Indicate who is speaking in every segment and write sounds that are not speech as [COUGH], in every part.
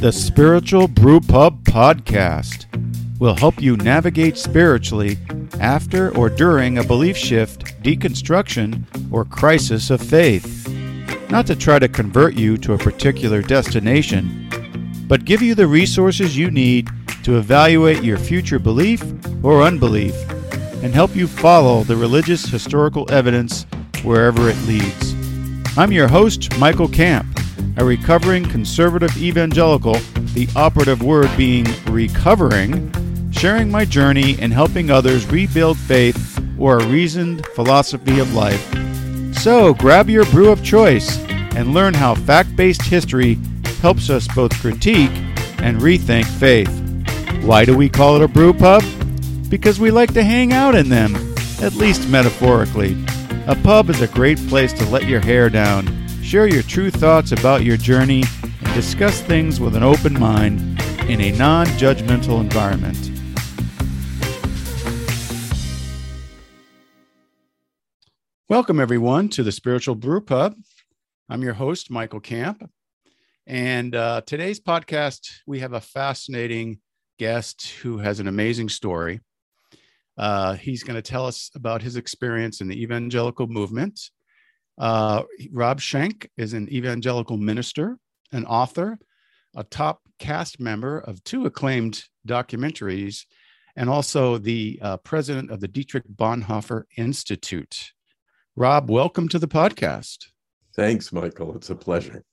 Speaker 1: The Spiritual Brew Pub Podcast will help you navigate spiritually after or during a belief shift, deconstruction, or crisis of faith. Not to try to convert you to a particular destination, but give you the resources you need to evaluate your future belief or unbelief and help you follow the religious historical evidence wherever it leads. I'm your host, Michael Camp, a recovering conservative evangelical, the operative word being recovering, sharing my journey and helping others rebuild faith or a reasoned philosophy of life. So grab your brew of choice and learn how fact based history helps us both critique and rethink faith. Why do we call it a brew pub? Because we like to hang out in them, at least metaphorically. A pub is a great place to let your hair down, share your true thoughts about your journey, and discuss things with an open mind in a non judgmental environment. Welcome, everyone, to the Spiritual Brew Pub. I'm your host, Michael Camp. And uh, today's podcast, we have a fascinating guest who has an amazing story. Uh, he's going to tell us about his experience in the evangelical movement. Uh, Rob Schenck is an evangelical minister, an author, a top cast member of two acclaimed documentaries, and also the uh, president of the Dietrich Bonhoeffer Institute. Rob, welcome to the podcast.
Speaker 2: Thanks, Michael. It's a pleasure.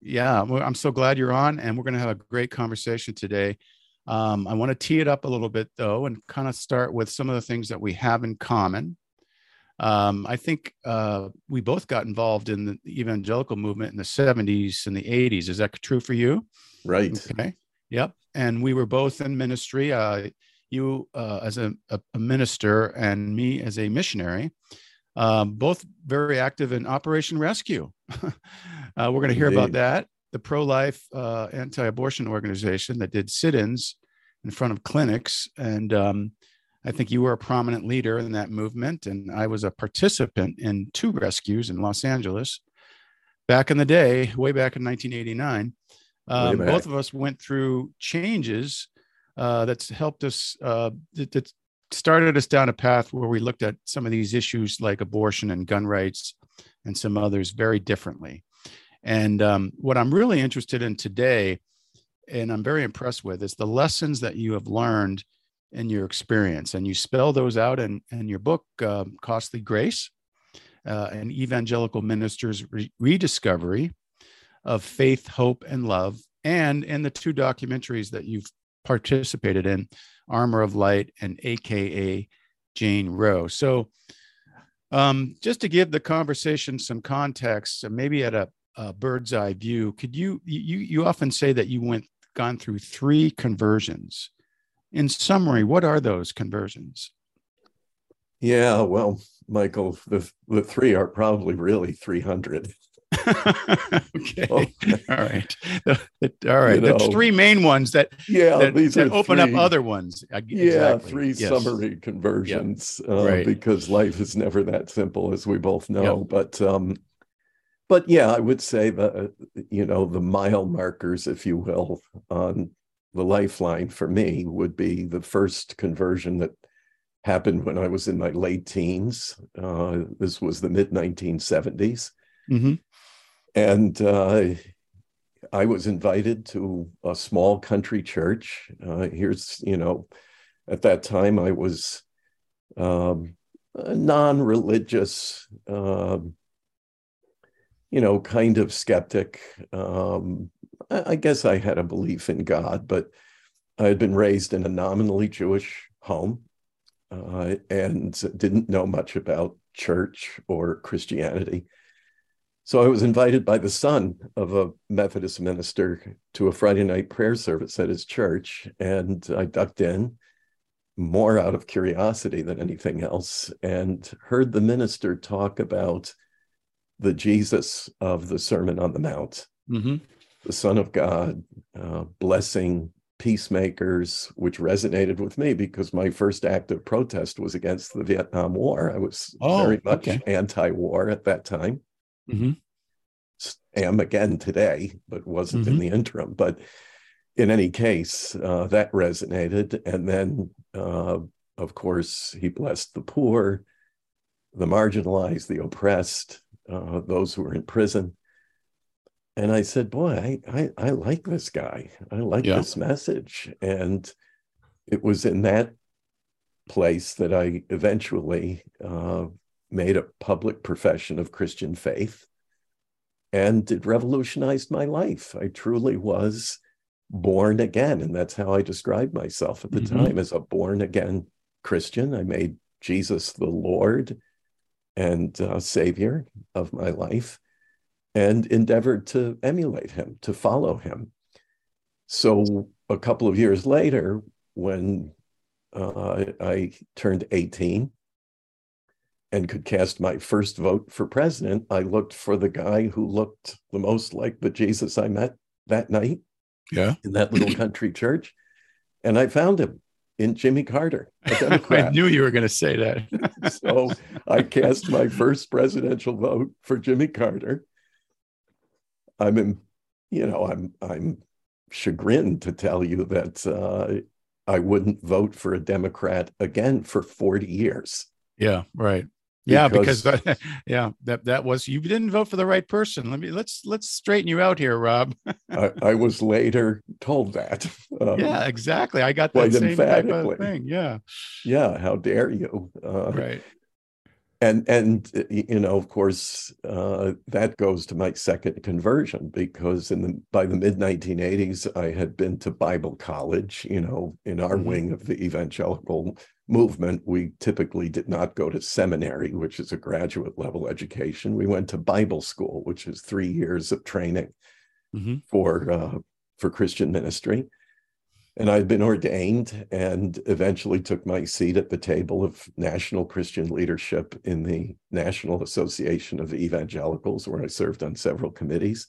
Speaker 1: Yeah, I'm so glad you're on, and we're going to have a great conversation today. Um, I want to tee it up a little bit, though, and kind of start with some of the things that we have in common. Um, I think uh, we both got involved in the evangelical movement in the 70s and the 80s. Is that true for you?
Speaker 2: Right.
Speaker 1: Okay. Yep. And we were both in ministry. Uh, you uh, as a, a, minister and me as a missionary um, both very active in Operation Rescue. [LAUGHS] uh, we're going to hear about that. The pro life uh, anti abortion organization that did sit ins in front of clinics. And um, I think you were a prominent leader in that movement. And I was a participant in two rescues in Los Angeles back in the day, way back in 1989. Um, both of us went through changes uh, that's helped us uh, that, that, started us down a path where we looked at some of these issues like abortion and gun rights and some others very differently. And um, what I'm really interested in today, and I'm very impressed with, is the lessons that you have learned in your experience. And you spell those out in, in your book, uh, Costly Grace, uh, an evangelical minister's re- rediscovery of faith, hope, and love, and in the two documentaries that you've participated in Armor of Light, and AKA Jane Roe. So, um, just to give the conversation some context, maybe at a, a, bird's eye view, could you you you often say that you went gone through three conversions. In summary, what are those conversions?
Speaker 2: Yeah, well, Michael, the the three are probably really three hundred. [LAUGHS]
Speaker 1: okay. [LAUGHS] Oh. All right. The, the, all right. You know, three main ones that
Speaker 2: yeah
Speaker 1: that,
Speaker 2: these
Speaker 1: that open
Speaker 2: three,
Speaker 1: up other ones.
Speaker 2: Exactly. Yeah, three yes. summary conversions yep. uh, right. because life is never that simple, as we both know. Yep. But um, but yeah, I would say the you know the mile markers, if you will, on the lifeline for me would be the first conversion that happened when I was in my late teens. Uh, this was the mid 1970s. Mm-hmm. And uh, I was invited to a small country church. Uh, here's, you know, at that time I was um, a non religious, um, you know, kind of skeptic. Um, I guess I had a belief in God, but I had been raised in a nominally Jewish home uh, and didn't know much about church or Christianity. So I was invited by the son of a Methodist minister to a Friday night prayer service at his church. And I ducked in more out of curiosity than anything else and heard the minister talk about the Jesus of the Sermon on the Mount, mm-hmm. The Son of God, uh, blessing peacemakers, which resonated with me because my first act of protest was against the Vietnam War. I was oh, very much okay. anti war at that time. Mm-hmm. Am again today, but wasn't mm-hmm. in the interim. But in any case, uh, that resonated. And then, uh, of course, he blessed the poor, the marginalized, the oppressed, uh, those who were in prison. And I said, Boy, I, I, I like this guy. I like yeah. this message. And it was in that place that I eventually uh, made a public profession of Christian faith. And it revolutionized my life. I truly was born again. And that's how I described myself at the mm-hmm. time as a born again Christian. I made Jesus the Lord and uh, Savior of my life and endeavored to emulate him, to follow him. So a couple of years later, when uh, I turned 18 and could cast my first vote for president, I looked for the guy who looked the most like the Jesus I met that night
Speaker 1: yeah.
Speaker 2: in that little [CLEARS THROAT] country church. And I found him in Jimmy Carter. [LAUGHS]
Speaker 1: I knew you were going to say that. [LAUGHS]
Speaker 2: so I cast my first presidential vote for Jimmy Carter. I'm in, you know, I'm I'm chagrined to tell you that uh, I wouldn't vote for a Democrat again for 40 years.
Speaker 1: Yeah, right. Yeah because, because [LAUGHS] yeah that that was you didn't vote for the right person. Let me let's let's straighten you out here rob. [LAUGHS]
Speaker 2: I, I, was later told that
Speaker 1: um, yeah exactly. I got that same type of thing. Yeah.
Speaker 2: Yeah how dare you
Speaker 1: uh, right
Speaker 2: and and you know of course uh, that goes to my second conversion because in the by the mid 1980s i had been to bible college you know in our mm-hmm. wing of the evangelical movement, we typically did not go to seminary, which is a graduate level education. We went to Bible school, which is three years of training mm-hmm. for uh, for Christian ministry. And I'd been ordained and eventually took my seat at the table of national Christian leadership in the National Association of Evangelicals, where I served on several committees.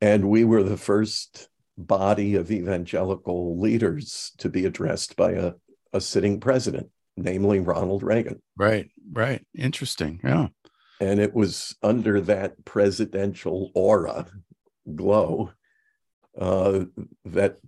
Speaker 2: And we were the first body of evangelical leaders to be addressed by a a sitting president, namely Ronald Reagan.
Speaker 1: Right, right. Interesting. Yeah.
Speaker 2: And it was under that presidential aura glow uh, that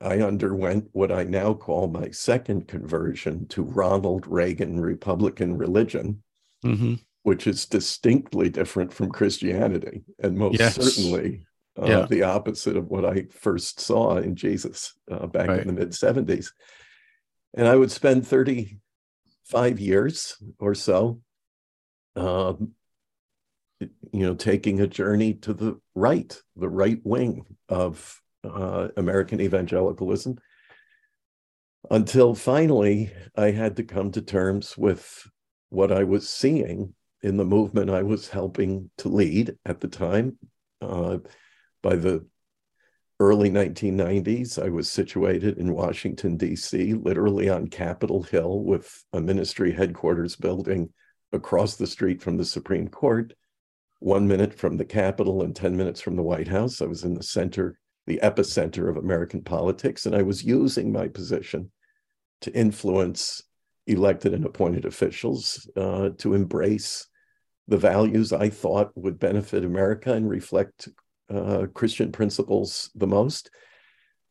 Speaker 2: I underwent what I now call my second conversion to Ronald Reagan Republican religion, mm-hmm. which is distinctly different from Christianity and most yes. certainly uh, yeah. the opposite of what I first saw in Jesus uh, back right. in the mid 70s. And I would spend 35 years or so, um, you know, taking a journey to the right, the right wing of uh, American evangelicalism, until finally I had to come to terms with what I was seeing in the movement I was helping to lead at the time. Uh, by the early 1990s, I was situated in Washington, D.C., literally on Capitol Hill with a ministry headquarters building across the street from the Supreme Court, one minute from the Capitol and 10 minutes from the White House. I was in the center, the epicenter of American politics, and I was using my position to influence elected and appointed officials uh, to embrace the values I thought would benefit America and reflect uh, Christian principles the most.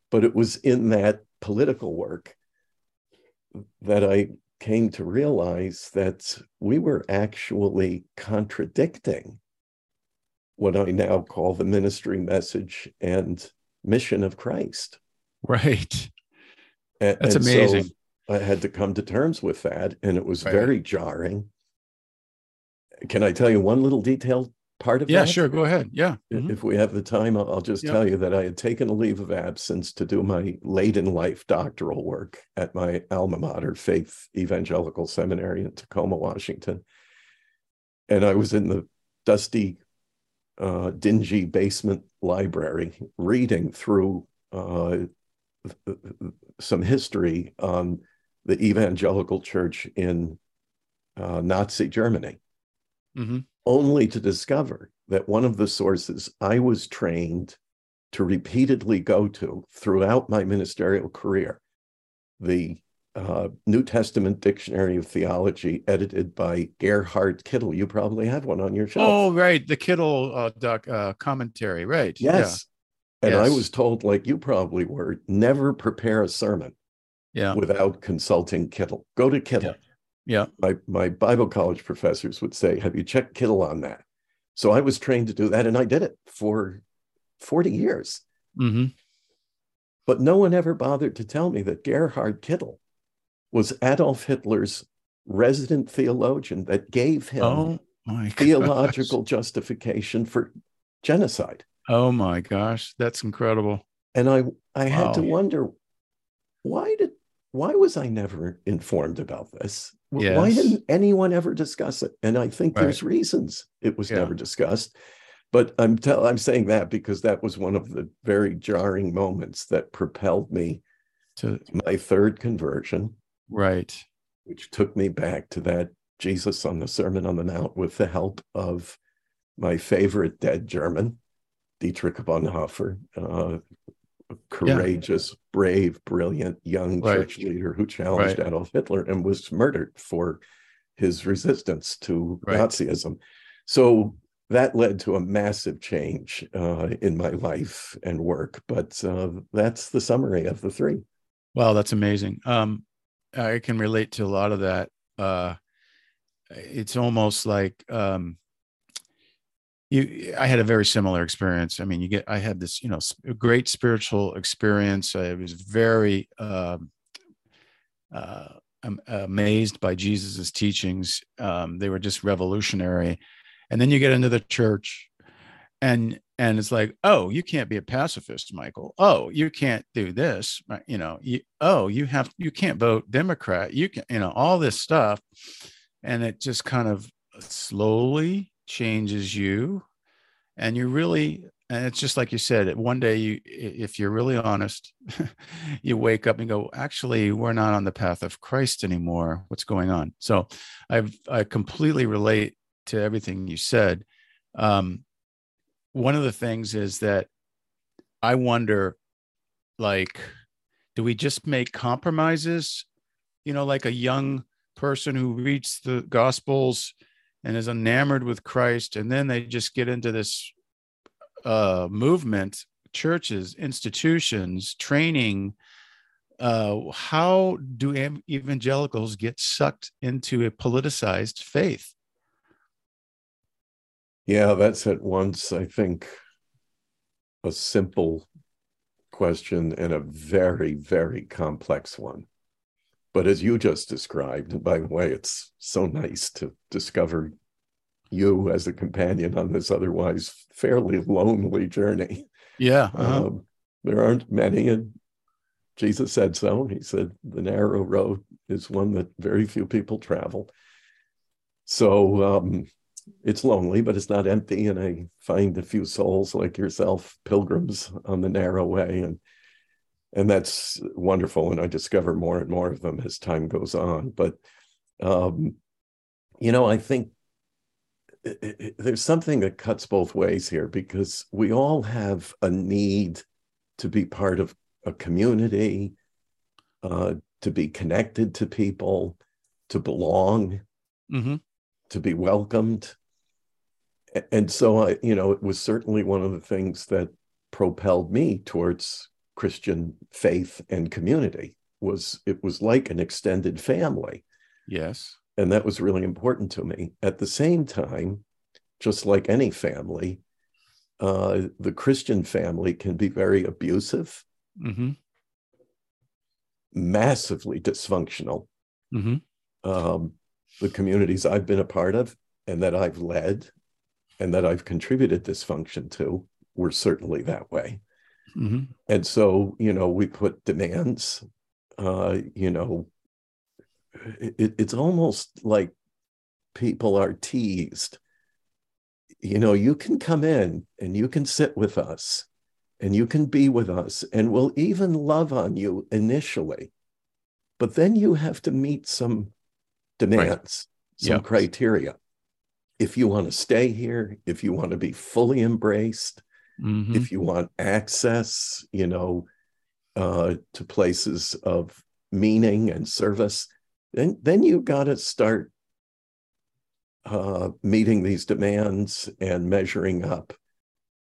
Speaker 2: But it was in that political work that I came to realize that we were actually contradicting what I now call the ministry message and mission of Christ.
Speaker 1: Right.
Speaker 2: And,
Speaker 1: That's and amazing. So
Speaker 2: I had to come to terms with that, and it was right. very jarring. Can I tell you one little detail part of
Speaker 1: yeah,
Speaker 2: that?
Speaker 1: Yeah, sure. Go ahead. Yeah.
Speaker 2: Mm-hmm. If we have the time, I'll, just tell you that I had taken a leave of absence to do my late in life doctoral work at my alma mater, Faith Evangelical Seminary in Tacoma, Washington. And I was in the dusty, uh, dingy basement library reading through uh, some history on the evangelical church in uh, Nazi Germany. Mm-hmm only to discover that one of the sources I was trained to repeatedly go to throughout my ministerial career, the uh, New Testament Dictionary of Theology, edited by Gerhard Kittel. You probably have one on your shelf.
Speaker 1: Oh, right, the Kittel uh, doc, uh, commentary, right?
Speaker 2: Yes, And yes. I was told, like you probably were, never prepare a sermon
Speaker 1: yeah.
Speaker 2: without consulting Kittel. Go to Kittel.
Speaker 1: Yeah. yeah.
Speaker 2: My my Bible college professors would say, Have you checked Kittel on that? So I was trained to do that, and I did it for 40 years.
Speaker 1: Mm-hmm.
Speaker 2: But no one ever bothered to tell me that Gerhard Kittel was Adolf Hitler's resident theologian that gave him
Speaker 1: oh [LAUGHS]
Speaker 2: theological justification for genocide.
Speaker 1: Oh my gosh, that's incredible.
Speaker 2: And I I had wow. to wonder why did why was I never informed about this? Yes. Why didn't anyone ever discuss it? And I think right. there's reasons it was yeah. never discussed. But I'm tell I'm saying that because that was one of the very jarring moments that propelled me to my third conversion.
Speaker 1: Right.
Speaker 2: Which took me back to that Jesus on the Sermon on the Mount with the help of my favorite dead German, Dietrich Bonhoeffer, uh, a courageous, yeah. brave, brilliant young right. church leader who challenged right. Adolf Hitler and was murdered for his resistance to right. Nazism. So that led to a massive change uh, in my life and work. But uh, that's the summary of the three.
Speaker 1: Wow, that's amazing. Um, I can relate to a lot of that. Uh, it's almost like um, you. I had a very similar experience. I mean, you get. I had this, you know, great spiritual experience. I was very um, uh, amazed by Jesus's teachings. Um, they were just revolutionary and then you get into the church and and it's like oh you can't be a pacifist michael. Oh you can't do this you know you, oh you have you can't vote democrat. You can you know all this stuff. And it just kind of slowly changes you. And you really and it's just like you said one day you if you're really honest [LAUGHS] you wake up and go actually we're not on the path of christ anymore. What's going on? So i've i completely relate to everything you said. Um, one of the things is that I wonder, like, do we just make compromises? You know, like a young person who reads the Gospels and is enamored with Christ, and then they just get into this uh, movement, churches, institutions, training. Uh, how do evangelicals get sucked into a politicized faith?
Speaker 2: Yeah, that's at once, I think, a simple question and a very, very complex one. But as you just described, and by the way, it's so nice to discover you as a companion on this otherwise fairly lonely journey.
Speaker 1: Yeah. Uh-huh.
Speaker 2: Um, there aren't many, and Jesus said so. He said the narrow road is one that very few people travel. So, um, it's lonely, but it's not empty. And I find a few souls like yourself, pilgrims on the narrow way. And and that's wonderful. And I discover more and more of them as time goes on. But um, you know, I think it, it, there's something that cuts both ways here because we all have a need to be part of a community, uh, to be connected to people, to belong.
Speaker 1: Mm-hmm
Speaker 2: to be welcomed. And so I, you know, it was certainly one of the things that propelled me towards Christian faith and community was it was like an extended family.
Speaker 1: Yes.
Speaker 2: And that was really important to me. At the same time, just like any family, uh, the Christian family can be very abusive,
Speaker 1: mm-hmm.
Speaker 2: massively dysfunctional.
Speaker 1: Mm-hmm.
Speaker 2: Um, the communities I've been a part of and that I've led and that I've contributed this function to were certainly that way.
Speaker 1: Mm-hmm.
Speaker 2: And so, you know, we put demands, uh, you know, it, it's almost like people are teased. You know, you can come in and you can sit with us and you can be with us and we'll even love on you initially. But then you have to meet some demands, right. some yep. criteria. If you want to stay here, if you want to be fully embraced,
Speaker 1: mm-hmm.
Speaker 2: if you want access, you know, uh, to places of meaning and service, then then you got to start uh, meeting these demands and measuring up.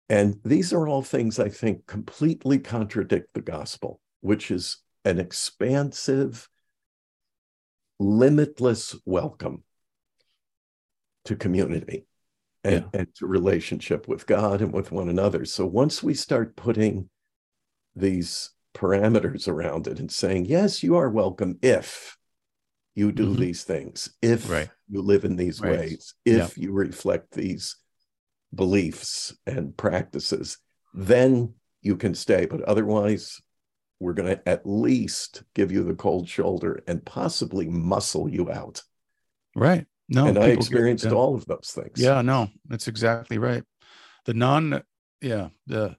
Speaker 2: And these are all things I think completely contradict the gospel, which is an expansive, limitless welcome to community and, yeah. and to relationship with God and with one another. So once we start putting these parameters around it and saying, yes, you are welcome if you do mm-hmm. these things, if right. you live in these right. ways, if you reflect these beliefs and practices, then you can stay. But otherwise, we're going to at least give you the cold shoulder and possibly muscle you out.
Speaker 1: Right. No,
Speaker 2: and I experienced all of those things.
Speaker 1: Yeah, no, that's exactly right. The non, yeah, the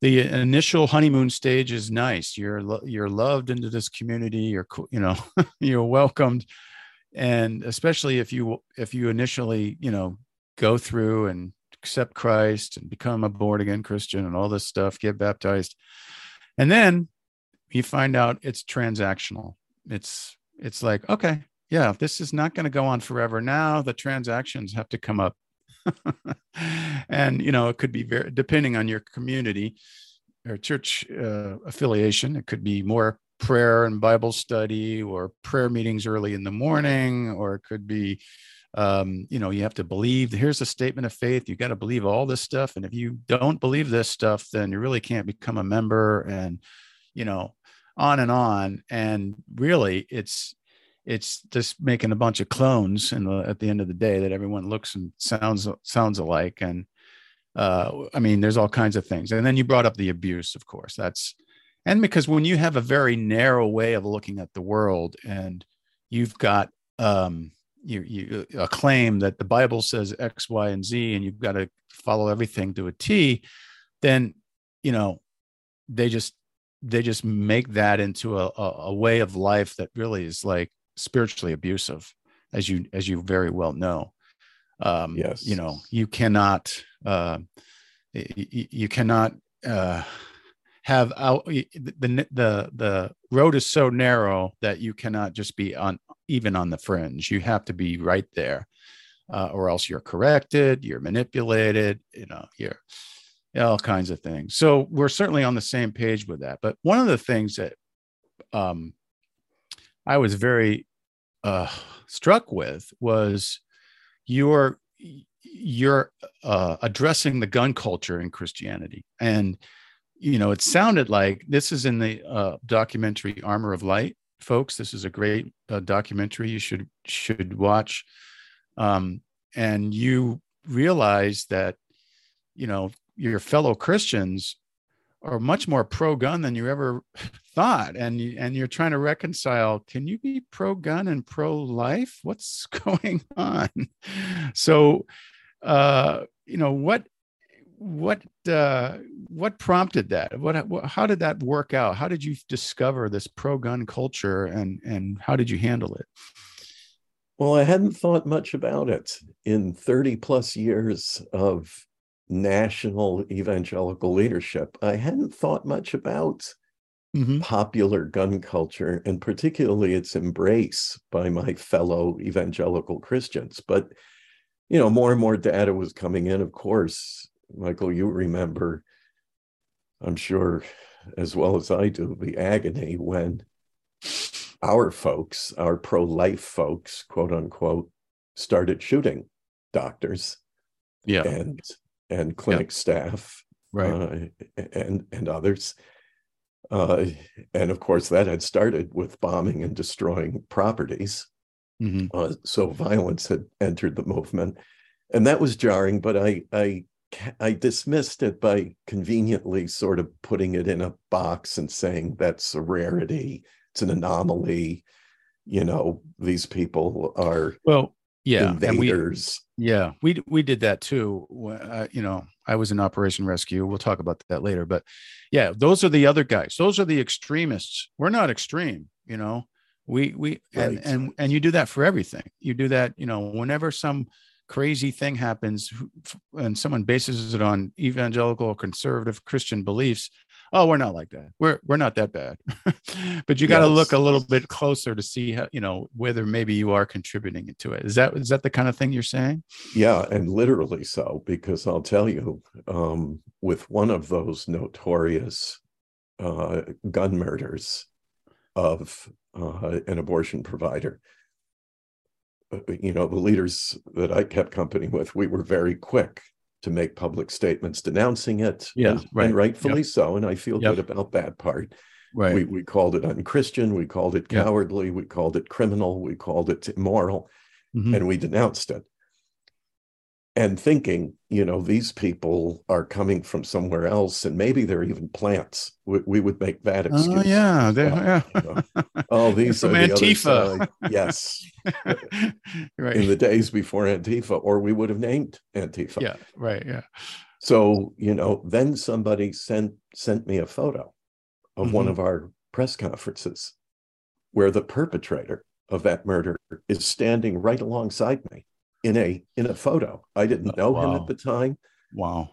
Speaker 1: the initial honeymoon stage is nice. You're you're loved into this community. You're you know [LAUGHS] you're welcomed, and especially if you if you initially you know go through and accept Christ and become a born again Christian and all this stuff, get baptized, and then you find out it's transactional. It's it's like okay, yeah, this is not going to go on forever. Now the transactions have to come up. [LAUGHS] and, you know, it could be very, depending on your community or church uh, affiliation, it could be more prayer and Bible study or prayer meetings early in the morning, or it could be, um, you know, you have to believe. Here's a statement of faith. You got to believe all this stuff. And if you don't believe this stuff, then you really can't become a member. And, you know, on and on. And really, it's it's just making a bunch of clones and at the end of the day that everyone looks and sounds sounds alike and uh, i mean there's all kinds of things and then you brought up the abuse of course that's and because when you have a very narrow way of looking at the world and you've got um, you, you a claim that the bible says x y and z and you've got to follow everything to a t then you know they just they just make that into a, a, way of life that really is like spiritually abusive, as you as you very well know. Um, yes, you know you cannot uh, you, you cannot uh, have out the, the the road is so narrow that you cannot just be on even on the fringe. You have to be right there, uh, or else you're corrected, you're manipulated. You know, you're all kinds of things. So we're certainly on the same page with that. But one of the things that um, I was very uh, struck with was your you're uh, addressing the gun culture in Christianity, and you know it sounded like this is in the uh, documentary Armor of Light, folks. This is a great uh, documentary. You should should watch, um, and you realize that you know your fellow Christians are much more pro gun than you ever [LAUGHS] thought. And and you're trying to reconcile can you be pro gun and pro life what's [LAUGHS] going on? So uh you know what what uh what prompted that what, what how did that work out how did you discover this pro gun culture and and how did you handle it
Speaker 2: well i hadn't thought much about it in 30 plus years of national evangelical leadership, I hadn't thought much about mm-hmm. popular gun culture and particularly its embrace by my fellow evangelical Christians. But, you know, more and more data was coming in, of course. Michael, you remember, I'm sure as well as I do, the agony when our folks, our pro life folks, quote unquote, started shooting doctors.
Speaker 1: Yeah.
Speaker 2: And and clinic yep. staff
Speaker 1: right.
Speaker 2: Uh, and and others. Uh, and of course, that had started with bombing and destroying properties. Mm-hmm. Uh, so violence had entered the movement, and that was jarring. But I I I dismissed it by conveniently sort of putting it in a box and saying that's a rarity. It's an anomaly. You know, these people are
Speaker 1: well yeah
Speaker 2: invaders.
Speaker 1: We, yeah we we did that too uh, you know i was in operation rescue we'll talk about that later but yeah those are the other guys those are the extremists we're not extreme you know we we right. and and and you do that for everything you do that you know whenever some crazy thing happens and someone bases it on evangelical or conservative christian beliefs oh we're not like that. We're we're not that bad. [LAUGHS] But you got to yes. look a little bit closer to see how you know whether maybe you are contributing to it. Is that is that the kind of thing you're saying?
Speaker 2: Yeah and literally so because i'll tell you um, with one of those notorious uh, gun murders of uh, an abortion provider you know the leaders that i kept company with we were very quick to make public statements denouncing it.
Speaker 1: Yeah,
Speaker 2: and,
Speaker 1: right.
Speaker 2: and rightfully yep. so. And I feel yep. good about that part.
Speaker 1: Right.
Speaker 2: We, we called it unchristian. We called it cowardly. Yep. We called it criminal. We called it immoral. Mm-hmm. And we denounced it and thinking, you know, these people are coming from somewhere else, and maybe they're even plants. We, we would make that excuse.
Speaker 1: Oh yeah, well, yeah. You
Speaker 2: know? Oh, [LAUGHS] these are
Speaker 1: Antifa.
Speaker 2: The yes, [LAUGHS] right. In the days before Antifa, or we would have named Antifa.
Speaker 1: Yeah, right. Yeah.
Speaker 2: So you know, then somebody sent sent me a photo of mm-hmm. one of our press conferences where the perpetrator of that murder is standing right alongside me in a in a photo. I didn't know wow. him at the time.
Speaker 1: Wow.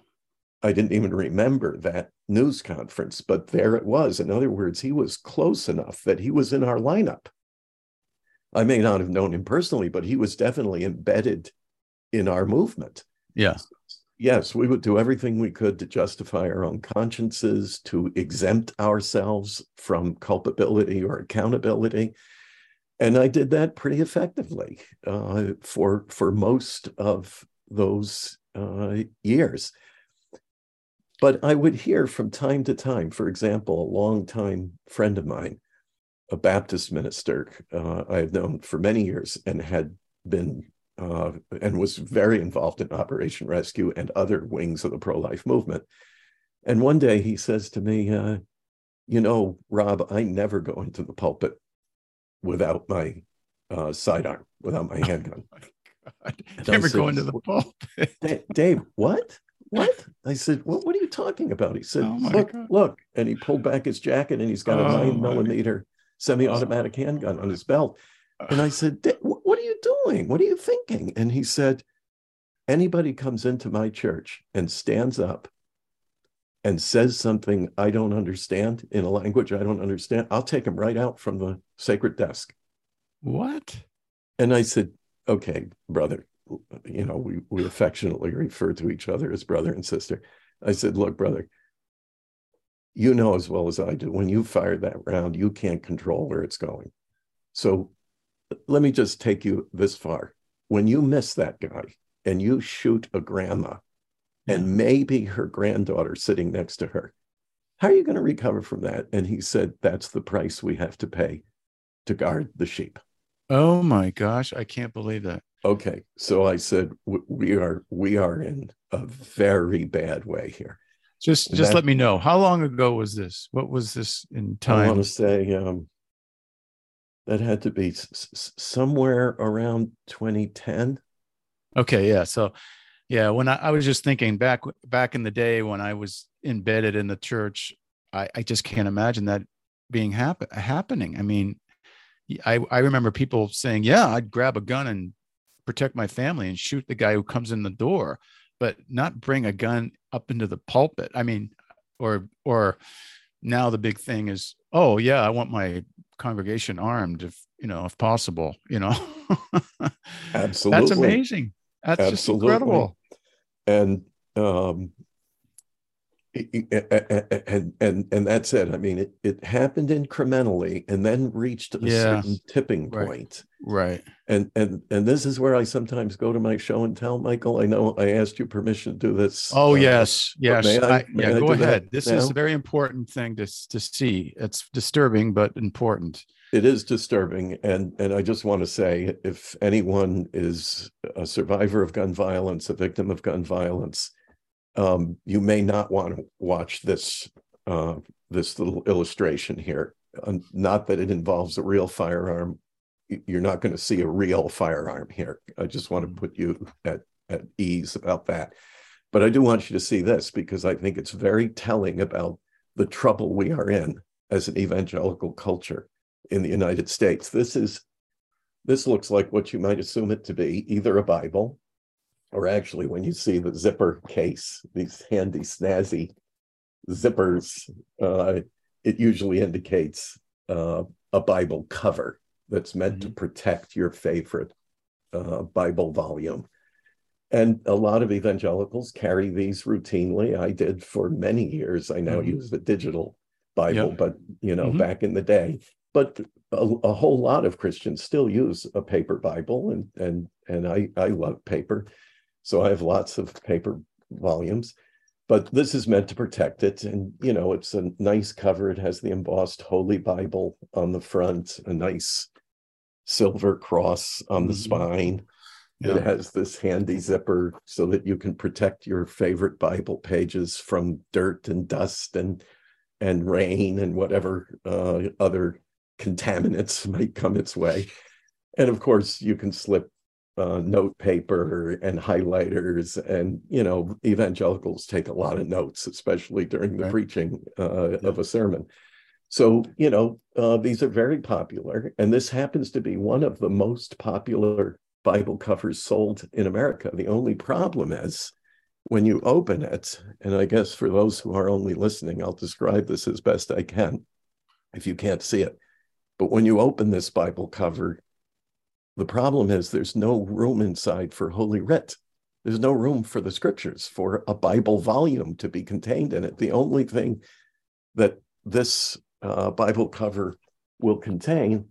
Speaker 2: I didn't even remember that news conference, but there it was. In other words, he was close enough that he was in our lineup. I may not have known him personally, but he was definitely embedded in our movement.
Speaker 1: Yeah.
Speaker 2: Yes, we would do everything we could to justify our own consciences, to exempt ourselves from culpability or accountability and I did that pretty effectively uh, for for most of those uh, years. But I would hear from time to time, for example, a longtime friend of mine, a Baptist minister uh, I had known for many years and had been uh, and was very involved in Operation Rescue and other wings of the pro life movement. And one day he says to me, uh, You know, Rob, I never go into the pulpit without my uh, sidearm, without my [LAUGHS] handgun.
Speaker 1: Oh my Never said, go into the pulpit.
Speaker 2: Dave, what? [LAUGHS] What? I said, well, what are you talking about? He said, oh look, God. look. And he pulled back his jacket and he's got a nine millimeter semi-automatic handgun on his belt. And I said, what are you doing? What are you thinking? And he said, anybody comes into my church and stands up and says something I don't understand in a language I don't understand, I'll take him right out from the sacred desk.
Speaker 1: What?
Speaker 2: And I said, okay, brother, you know, we, we affectionately refer to each other as brother and sister. I said, look, brother, you know as well as I do, when you fire that round, you can't control where it's going. So let me just take you this far. When you miss that guy and you shoot a grandma and maybe her granddaughter sitting next to her. How are you going to recover from that? And he said, That's the price we have to pay to guard the sheep.
Speaker 1: Oh my gosh, I can't believe that.
Speaker 2: Okay, so I said we are we are in a very bad way here.
Speaker 1: Just and just that, let me know how long ago was this? What was this in time?
Speaker 2: I want to say um, that had to be s- somewhere around 2010.
Speaker 1: Okay, yeah. So yeah, when I, I, was just thinking back back in the day when I was embedded in the church, I, I just can't imagine that being happen, happening. I mean, I, I remember people saying, "Yeah, I'd grab a gun and protect my family and shoot the guy who comes in the door, but not bring a gun up into the pulpit." I mean, or or now the big thing is, "Oh yeah, I want my congregation armed if you know if possible." You know, [LAUGHS]
Speaker 2: absolutely,
Speaker 1: that's amazing. That's Absolutely. just incredible.
Speaker 2: And um, and and and that's it. I mean, it it happened incrementally, and then reached a yeah. certain tipping point.
Speaker 1: Right.
Speaker 2: And and and this is where I sometimes go to my show and tell Michael. I know I asked you permission to do this.
Speaker 1: Oh uh, yes, yes. I, I, yeah, go ahead. This now? is a very important thing to to see. It's disturbing, but important
Speaker 2: it is disturbing and and i just want to say if anyone is a survivor of gun violence a victim of gun violence um, you may not want to watch this uh, this little illustration here. Not that it involves a real firearm. You're not going to see a real firearm here. I just want to mm. put you at at ease about that. But i do want you to see this because i think it's very telling about the trouble we are in as an evangelical culture in the United States. This is this looks like what you might assume it to be, either a Bible, or actually when you see the zipper case, these handy snazzy zippers, uh, it usually indicates uh, a Bible cover that's meant mm-hmm. to protect your favorite uh, Bible volume. And a lot of evangelicals carry these routinely. I did for many years. I now mm-hmm. use the digital Bible, yep. but you know, mm-hmm. back in the day. But a, a, whole lot of Christians still use a paper Bible, and and and I I love paper, so I have lots of paper volumes. But this is meant to protect it, and you know, it's a nice cover. It has the embossed Holy Bible on the front, a nice silver cross on mm-hmm. the spine. Yeah. It has this handy zipper so that you can protect your favorite Bible pages from dirt and dust and and rain and whatever uh, other contaminants [LAUGHS] might come its way. And of course, you can slip uh, note paper and highlighters, and you know, evangelicals take a lot of notes, especially during the right. preaching uh, yeah. of a sermon. So, you know, uh, these are very popular, and this happens to be one of the most popular Bible covers sold in America. The only problem is when you open it, and I guess for those who are only listening, I'll describe this as best I can if you can't see it. But when you open this Bible cover, the problem is there's no room inside for Holy Writ. There's no room for the scriptures, for a Bible volume to be contained in it. The only thing that this uh, Bible cover will contain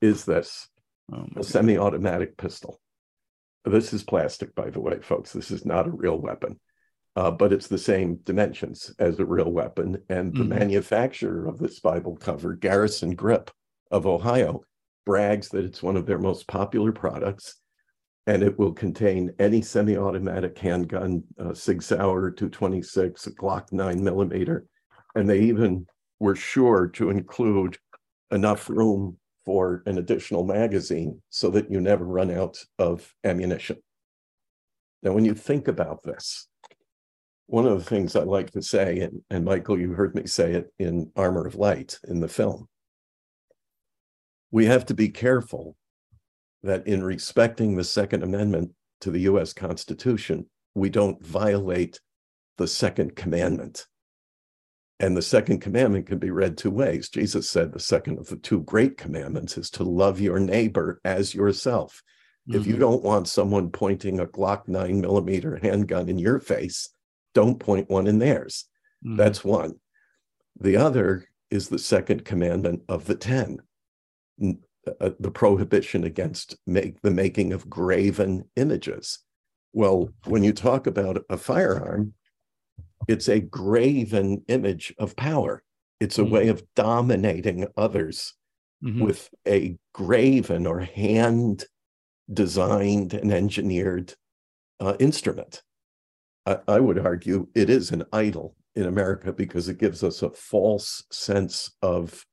Speaker 2: is this oh a semi automatic pistol. This is plastic, by the way, folks. This is not a real weapon, uh, but it's the same dimensions as a real weapon. And the mm-hmm. manufacturer of this Bible cover, Garrison Grip of Ohio, brags that it's one of their most popular products. And it will contain any semi automatic handgun, uh, Sig Sauer 226, a Glock 9 millimeter. And they even were sure to include enough room for an additional magazine so that you never run out of ammunition. Now, when you think about this, one of the things I like to say, and, and Michael, you heard me say it in Armor of Light in the film, we have to be careful that in respecting the Second Amendment to the US Constitution, we don't violate the Second Commandment. And the second commandment can be read two ways. Jesus said the second of the two great commandments is to love your neighbor as yourself. Mm-hmm. If you mm-hmm. don't want someone pointing a Glock 9 millimeter handgun in your face, don't point one in theirs. Mm-hmm. That's one. The other is the second commandment of the 10, uh, the prohibition against make, the making of graven images. Well, when you talk about a firearm, it's a graven image of power. It's a mm-hmm. way of dominating others mm-hmm. with a graven or hand designed and engineered uh, instrument. I, I would argue it is an idol in America because it gives us a false sense of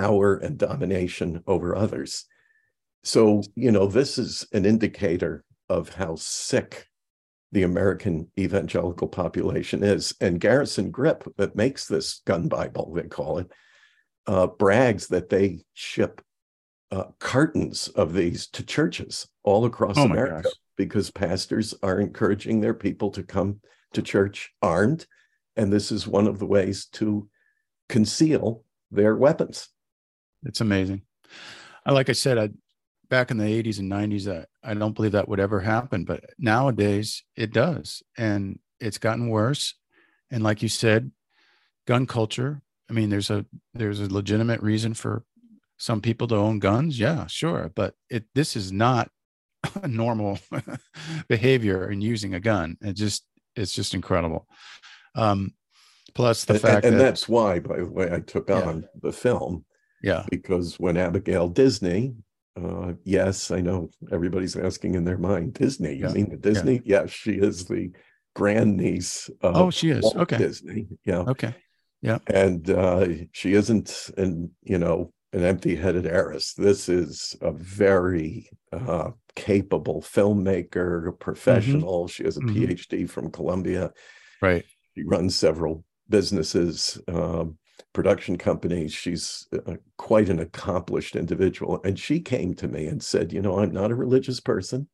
Speaker 2: power and domination over others. So, you know, this is an indicator of how sick the American evangelical population is. And Garrison Grip, that makes this gun Bible, they call it, uh, brags that they ship uh, cartons of these to churches all across oh America gosh. because pastors are encouraging their people to come to church armed. And this is one of the ways to conceal their weapons.
Speaker 1: It's amazing. Like I said, I, back in the 80s and 90s I, I don't believe that would ever happen but nowadays it does. And it's gotten worse. And like you said gun culture i mean there's a there's a legitimate reason for some people to own guns. Yeah sure. But it this is not [LAUGHS] a normal [LAUGHS] behavior in using a gun. It just it's just incredible. Um plus the
Speaker 2: and,
Speaker 1: fact
Speaker 2: and,
Speaker 1: that,
Speaker 2: that's why by the way i took yeah. on the film
Speaker 1: yeah
Speaker 2: because when abigail disney uh, yes, I know everybody's asking in their mind, Disney. You yeah. mean the Disney? Yeah. Yes, she is the grandniece of
Speaker 1: Oh, she is.
Speaker 2: Walt
Speaker 1: okay.
Speaker 2: Disney. Yeah.
Speaker 1: Okay. Yeah.
Speaker 2: And uh, she isn't an, you know, an empty-headed heiress. This is a very uh, capable filmmaker, professional. Mm-hmm. She has a mm-hmm. PhD from Columbia.
Speaker 1: Right.
Speaker 2: She runs several businesses. Um, production companies. She's quite an accomplished individual. And she came to me and said, You know, I'm not a religious person.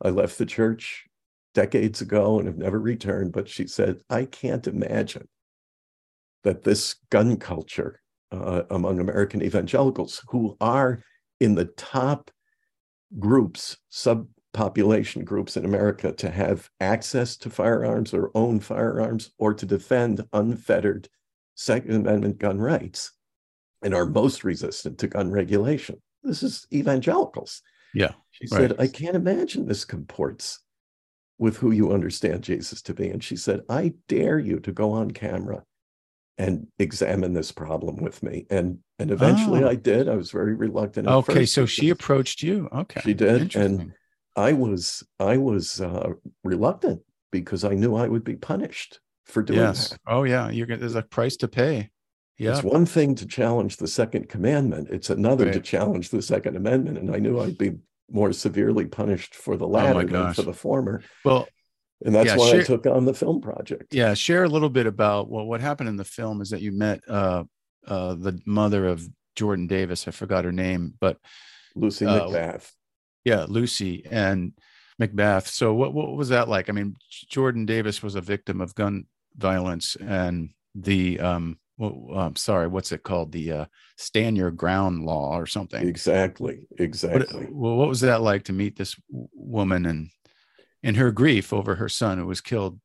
Speaker 2: I left the church decades ago and have never returned, but she said, I can't imagine that this gun culture uh, among American evangelicals, who are in the top groups, subpopulation groups in America, to have access to firearms or own firearms or to defend unfettered Second Amendment gun rights and are most resistant to gun regulation. This is evangelicals.
Speaker 1: Yeah.
Speaker 2: She right. said, I can't imagine this comports with who you understand Jesus to be. And she said, I dare you to go on camera and examine this problem with me. And and eventually oh. I did. I was very reluctant.
Speaker 1: Okay, so she approached you. Okay.
Speaker 2: She did. And I was I was uh, reluctant because I knew I would be punished for doing yes. that.
Speaker 1: Oh yeah, you're gonna, there's a price to pay. Yeah.
Speaker 2: It's one thing to challenge the second commandment. It's another right. to challenge the second amendment. And I knew I'd be more severely punished for the oh latter oh than for the former.
Speaker 1: Well,
Speaker 2: and that's yeah, why share, I took on the film project.
Speaker 1: Yeah, share a little bit about well, what happened in the film is that you met uh, uh, the mother of Jordan Davis. I forgot her name, but
Speaker 2: Lucy uh, McBath.
Speaker 1: Yeah, Lucy and McBath. So what what was that like? I mean, Jordan Davis was a victim of gun violence, and the um, well, I'm sorry, what's it called? The uh, stand your ground law or something.
Speaker 2: Exactly, exactly.
Speaker 1: What, well, what was that like to meet this woman and in her grief over her son who was killed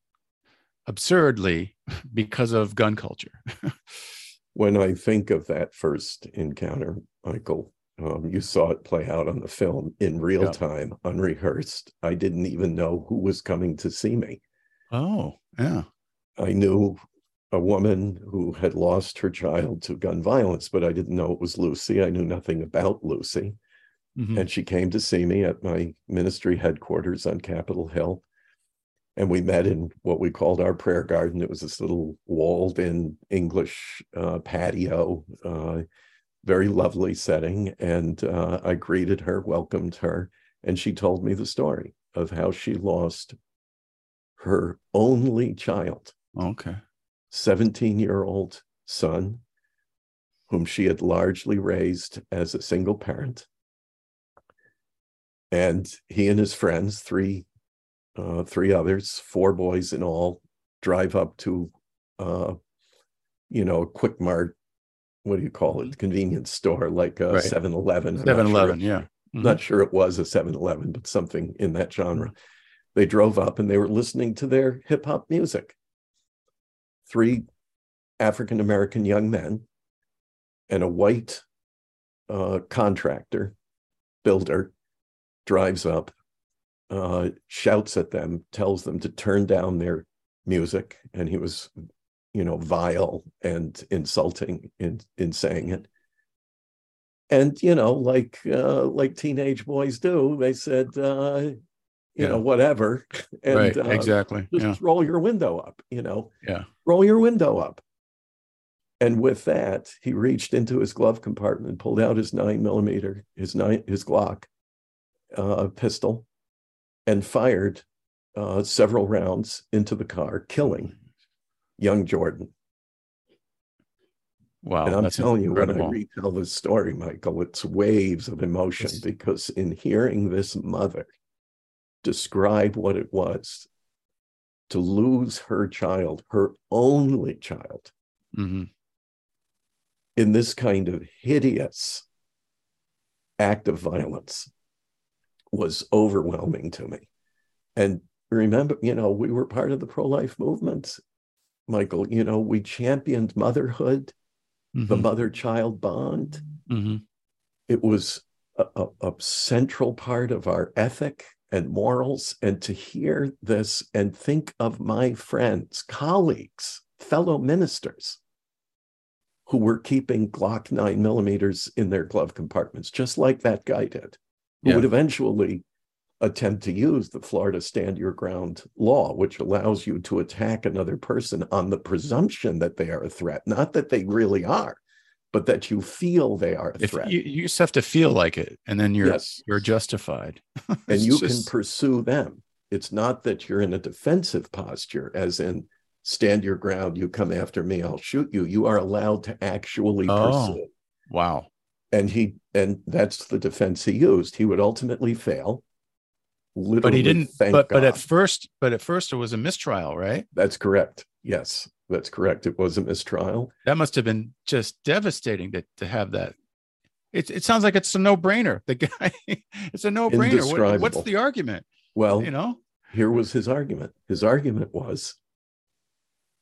Speaker 1: absurdly because of gun culture? [LAUGHS]
Speaker 2: when I think of that first encounter, Michael, um, you saw it play out on the film in real yeah. time, unrehearsed. I didn't even know who was coming to see me.
Speaker 1: Oh, yeah.
Speaker 2: I knew a woman who had lost her child to gun violence, but I didn't know it was Lucy. I knew nothing about Lucy. Mm-hmm. And she came to see me at my ministry headquarters on Capitol Hill. And we met in what we called our prayer garden. It was this little walled in English uh, patio, uh, very lovely setting. And uh, I greeted her, welcomed her, and she told me the story of how she lost her only child.
Speaker 1: Okay
Speaker 2: 17 year old son, whom she had largely raised as a single parent. And he and his friends, three, uh, three others, four boys in all, drive up to, uh, you know, a quick mart. What do you call it? Convenience store like a 7 Eleven.
Speaker 1: 7 Eleven, yeah.
Speaker 2: Mm-hmm. Not sure it was a 7 Eleven, but something in that genre. They drove up and they were listening to their hip hop music three African American young men and a white uh, contractor, builder, drives up, uh, shouts at them, tells them to turn down their music, and he was, you know, vile and insulting in in saying it. And you know, like uh, like teenage boys do, they said, uh, you yeah. know, whatever. And
Speaker 1: right, uh, exactly.
Speaker 2: Just
Speaker 1: yeah.
Speaker 2: roll your window up, you know.
Speaker 1: Yeah.
Speaker 2: Roll your window up. And with that, he reached into his glove compartment, and pulled out his nine millimeter, his nine, his Glock uh, pistol, and fired uh, several rounds into the car, killing young Jordan.
Speaker 1: Wow.
Speaker 2: And I'm telling incredible. you, when I retell this story, Michael, it's waves of emotion because in hearing this mother describe what it was to lose her child, her only child, mm-hmm. in this kind of hideous act of violence was overwhelming to me. And remember, you know, we were part of the pro life movement, Michael. You know, we championed motherhood, mm-hmm. the mother child bond. Mm-hmm. It was a, a, a central part of our ethic and morals, and to hear this and think of my friends, colleagues, fellow ministers who were keeping Glock 9 millimeters in their glove compartments, just like that guy did, who yeah. would eventually attempt to use the Florida Stand Your Ground law, which allows you to attack another person on the presumption that they are a threat, not that they really are but that you feel they are a threat.
Speaker 1: You, you, just have to feel like it, and then you're yes. you're justified. [LAUGHS]
Speaker 2: and you just... can pursue them. It's not that you're in a defensive posture, as in stand your ground, you come after me, I'll shoot you. You are allowed to actually oh, pursue.
Speaker 1: Wow.
Speaker 2: And he and that's the defense he used. He would ultimately fail. Literally,
Speaker 1: but he didn't. But
Speaker 2: God.
Speaker 1: but at first, but at first, it was a mistrial, right?
Speaker 2: That's correct. Yes, that's correct. It was a mistrial.
Speaker 1: That must have been just devastating to to have that. It it sounds like it's a no brainer. The guy, [LAUGHS] it's a no brainer. What, what's the argument?
Speaker 2: Well,
Speaker 1: you know,
Speaker 2: here was his argument. His argument was,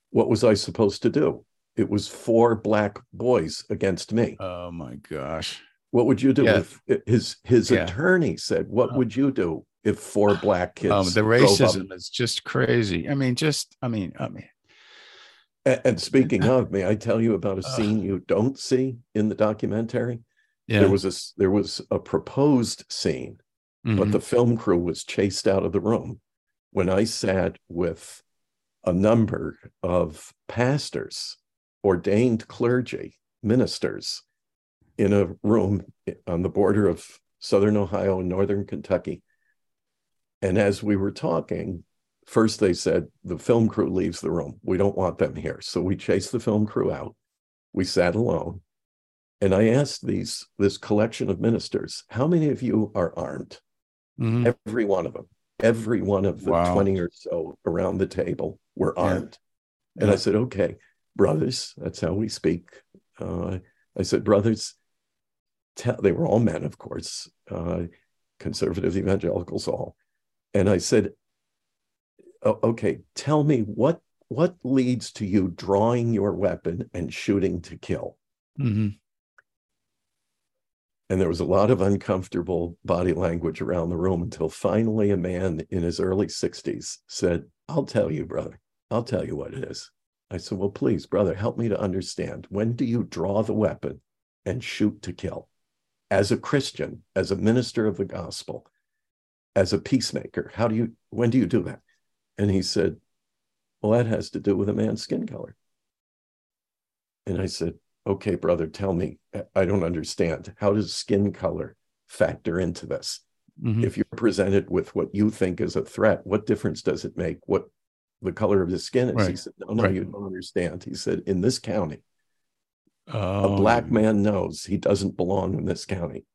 Speaker 2: what was I supposed to do? It was four black boys against me.
Speaker 1: Oh my gosh.
Speaker 2: What would you do yeah. if his his yeah. attorney said, "What would you do if four black [SIGHS] kids?" Um,
Speaker 1: the racism is just crazy. I mean, just I mean, I mean.
Speaker 2: And, speaking [LAUGHS] of, may I tell you about a scene you don't see in the documentary? Yeah. There was a there was a proposed scene, mm-hmm. but the film crew was chased out of the room when I sat with a number of pastors, ordained clergy, ministers in a room on the border of southern Ohio and northern Kentucky. And as we were talking, first they said, the film crew leaves the room. We don't want them here. So we chased the film crew out. We sat alone. And I asked these this collection of ministers, how many of you are armed? Mm-hmm. Every one of them. Every one of the wow. 20 or so around the table were armed. Yeah. And yeah. I said, okay, brothers, that's how we speak. Uh, I said, brothers, tell, they were all men, of course, uh, conservative evangelicals, all. And I said, okay, tell me what what leads to you drawing your weapon and shooting to kill? Mm-hmm. And there was a lot of uncomfortable body language around the room until finally a man in his early 60s said, I'll tell you, brother. I'll tell you what it is. I said, Well, please, brother, help me to understand. When do you draw the weapon and shoot to kill? as a Christian, as a minister of the gospel, as a peacemaker? How do you, when do you do that? And he said, Well, that has to do with a man's skin color. And I said, Okay, brother, tell me. I don't understand. How does skin color factor into this? Mm-hmm. If you're presented with what you think is a threat, what difference does it make what the color of his skin is? Right. He said, No, no, right. you don't understand. He said, In this county, Oh. A black man knows he doesn't belong in this county.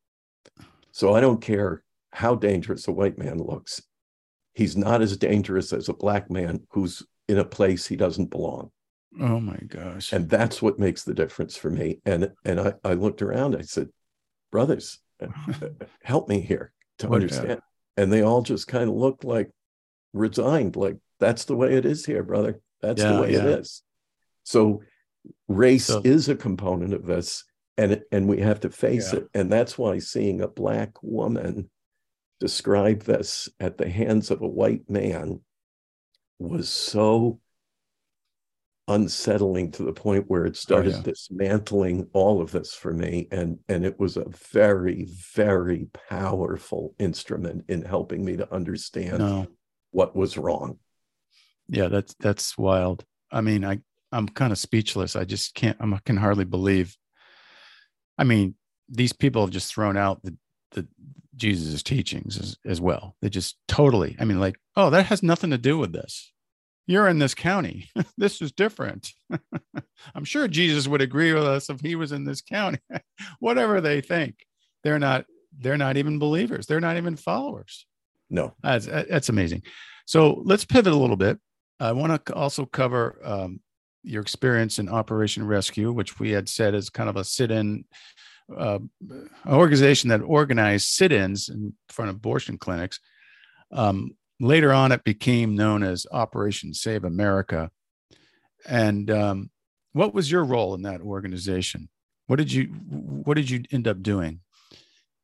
Speaker 2: So I don't care how dangerous a white man looks. He's not as dangerous as a black man who's in a place he doesn't belong.
Speaker 1: Oh my gosh.
Speaker 2: And that's what makes the difference for me. And and I, I looked around, I said, brothers, [LAUGHS] help me here to what, understand. Uh, and they all just kind of looked like resigned, like that's the way it is here, brother. That's yeah, the way yeah. it is. So race so, is a component of this and and we have to face yeah. it and that's why seeing a black woman describe this at the hands of a white man was so unsettling to the point where it oh, started oh, yeah. dismantling all of this for me and and it was a very very powerful instrument in helping me to understand no. what was wrong
Speaker 1: yeah that's that's wild i mean i I'm kind of speechless. I just can't. I can hardly believe. I mean, these people have just thrown out the the Jesus' teachings as, as well. They just totally. I mean, like, oh, that has nothing to do with this. You're in this county. [LAUGHS] this is different. [LAUGHS] I'm sure Jesus would agree with us if he was in this county. [LAUGHS] Whatever they think, they're not. They're not even believers. They're not even followers.
Speaker 2: No,
Speaker 1: that's that's amazing. So let's pivot a little bit. I want to also cover um, your experience in Operation Rescue, which we had said is kind of a sit-in uh, organization that organized sit-ins in front of abortion clinics. Um, later on, it became known as Operation Save America. And um, what was your role in that organization? What did you What did you end up doing?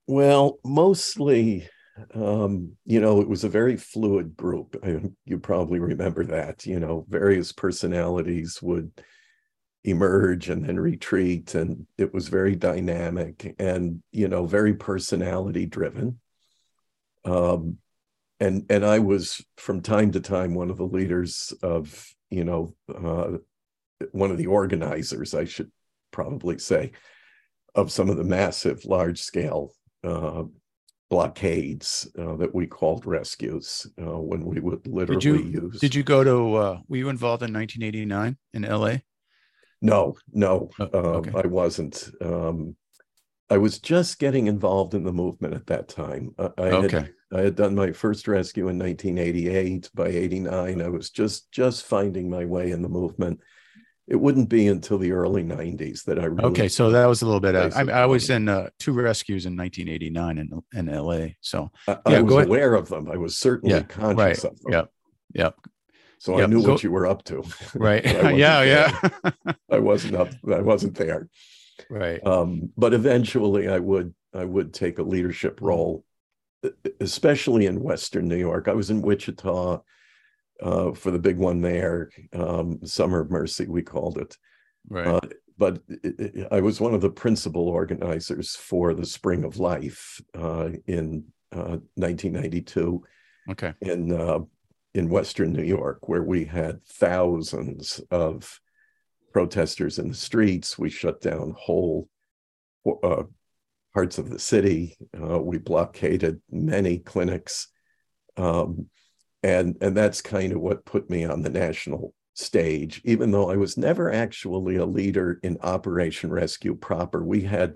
Speaker 2: Well, mostly um, you know, it was a very fluid group. I, [LAUGHS] you probably remember that. You know, various personalities would emerge and then retreat, and it was very dynamic and you know very personality driven. Um, and and I was from time to time one of the leaders of you know uh, one of the organizers, I should probably say, of some of the massive, large scale uh, blockades uh, that we called rescues uh, when we would literally
Speaker 1: did you,
Speaker 2: use.
Speaker 1: Did you go to? Uh, were you involved in 1989 in LA?
Speaker 2: No, no, oh, okay. Um, I wasn't. Um, I was just getting involved in the movement at that time. I, I okay. Had, I had done my first rescue in 1988. By 89, I was just just finding my way in the movement. It wouldn't be until the early 90s that I really
Speaker 1: okay. So that was a little bit. I, I, was in uh, two rescues in 1989 in in LA. So
Speaker 2: I, yeah, I was aware of them. I was certainly yeah, conscious
Speaker 1: right.
Speaker 2: of them.
Speaker 1: Yep. Yep.
Speaker 2: So yep. I knew go, what you were up to. [LAUGHS]
Speaker 1: Right. yeah. Yeah. [LAUGHS]
Speaker 2: I wasn't up. I wasn't there.
Speaker 1: Right.
Speaker 2: Um, but eventually, I would I would take a leadership role, especially in Western New York. I was in Wichita uh, for the big one there, um, Summer of Mercy, we called it.
Speaker 1: Right. Uh,
Speaker 2: but it, it, I was one of the principal organizers for the Spring of Life uh, in 1992.
Speaker 1: Uh, okay.
Speaker 2: In uh, in Western New York, where we had thousands of protesters in the streets. We shut down whole uh, parts of the city. Uh, we blockaded many clinics. Um, and, and that's kind of what put me on the national stage, even though I was never actually a leader in Operation Rescue proper. We had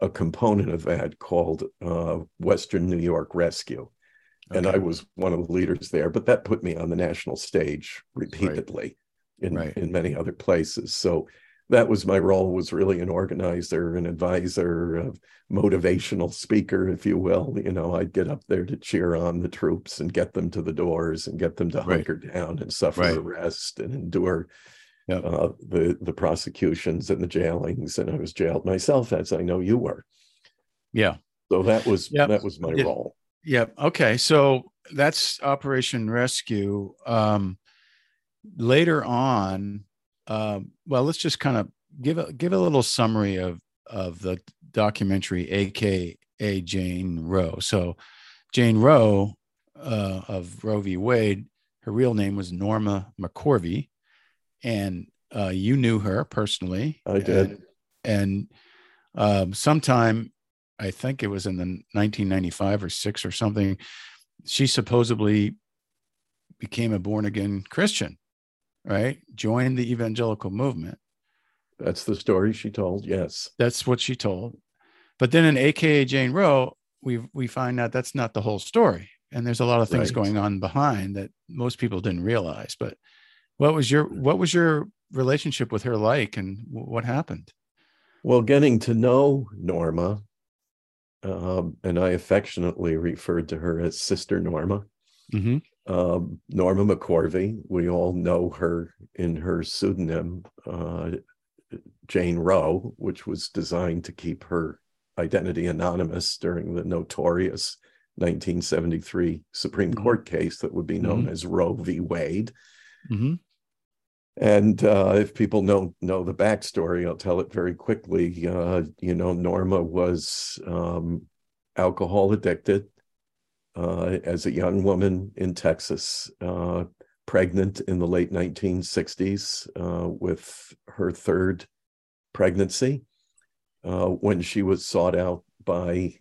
Speaker 2: a component of that called uh, Western New York Rescue. Okay. And I was one of the leaders there, but that put me on the national stage repeatedly. Right in, right. in many other places. So that was my role was really an organizer, an advisor, a motivational speaker, if you will. You know, I'd get up there to cheer on the troops and get them to the doors and get them to right. hunker down and suffer arrest and endure yep. uh, the the prosecutions and the jailings. And I was jailed myself, as I know you were.
Speaker 1: Yeah.
Speaker 2: So that was yep. that was my it, role.
Speaker 1: Yep. Okay. So that's Operation Rescue. Um, later on, um, well, let's just kind of give a give a little summary of of the documentary, aka Jane Roe. So, Jane Roe uh, of Roe v. Wade, her real name was Norma McCorvey, and uh, you knew her personally.
Speaker 2: I did.
Speaker 1: And, and um, sometime, I think it was in the 1995 or six or something, she supposedly became a born again Christian right? Joined the evangelical movement.
Speaker 2: That's the story she told. Yes.
Speaker 1: That's what she told. But then in AKA Jane Roe, we we find out that's not the whole story. And there's a lot of things right. going on behind that most people didn't realize. But what was your what was your relationship with her like and what happened?
Speaker 2: Well, getting to know Norma, um, and I affectionately referred to her as Sister Norma. Mm-hmm um, Norma McCorvey. We all know her in her pseudonym, uh, Jane Roe, which was designed to keep her identity anonymous during the notorious 1973 Supreme mm-hmm. Court case that would be known mm-hmm. as Roe v. Wade. And uh, if people don't know the backstory, I'll tell it very quickly. Uh, you know, Norma was um, alcohol addicted uh, as a young woman in Texas, uh, pregnant in the late 1960s uh, with her third pregnancy, uh, when she was sought out by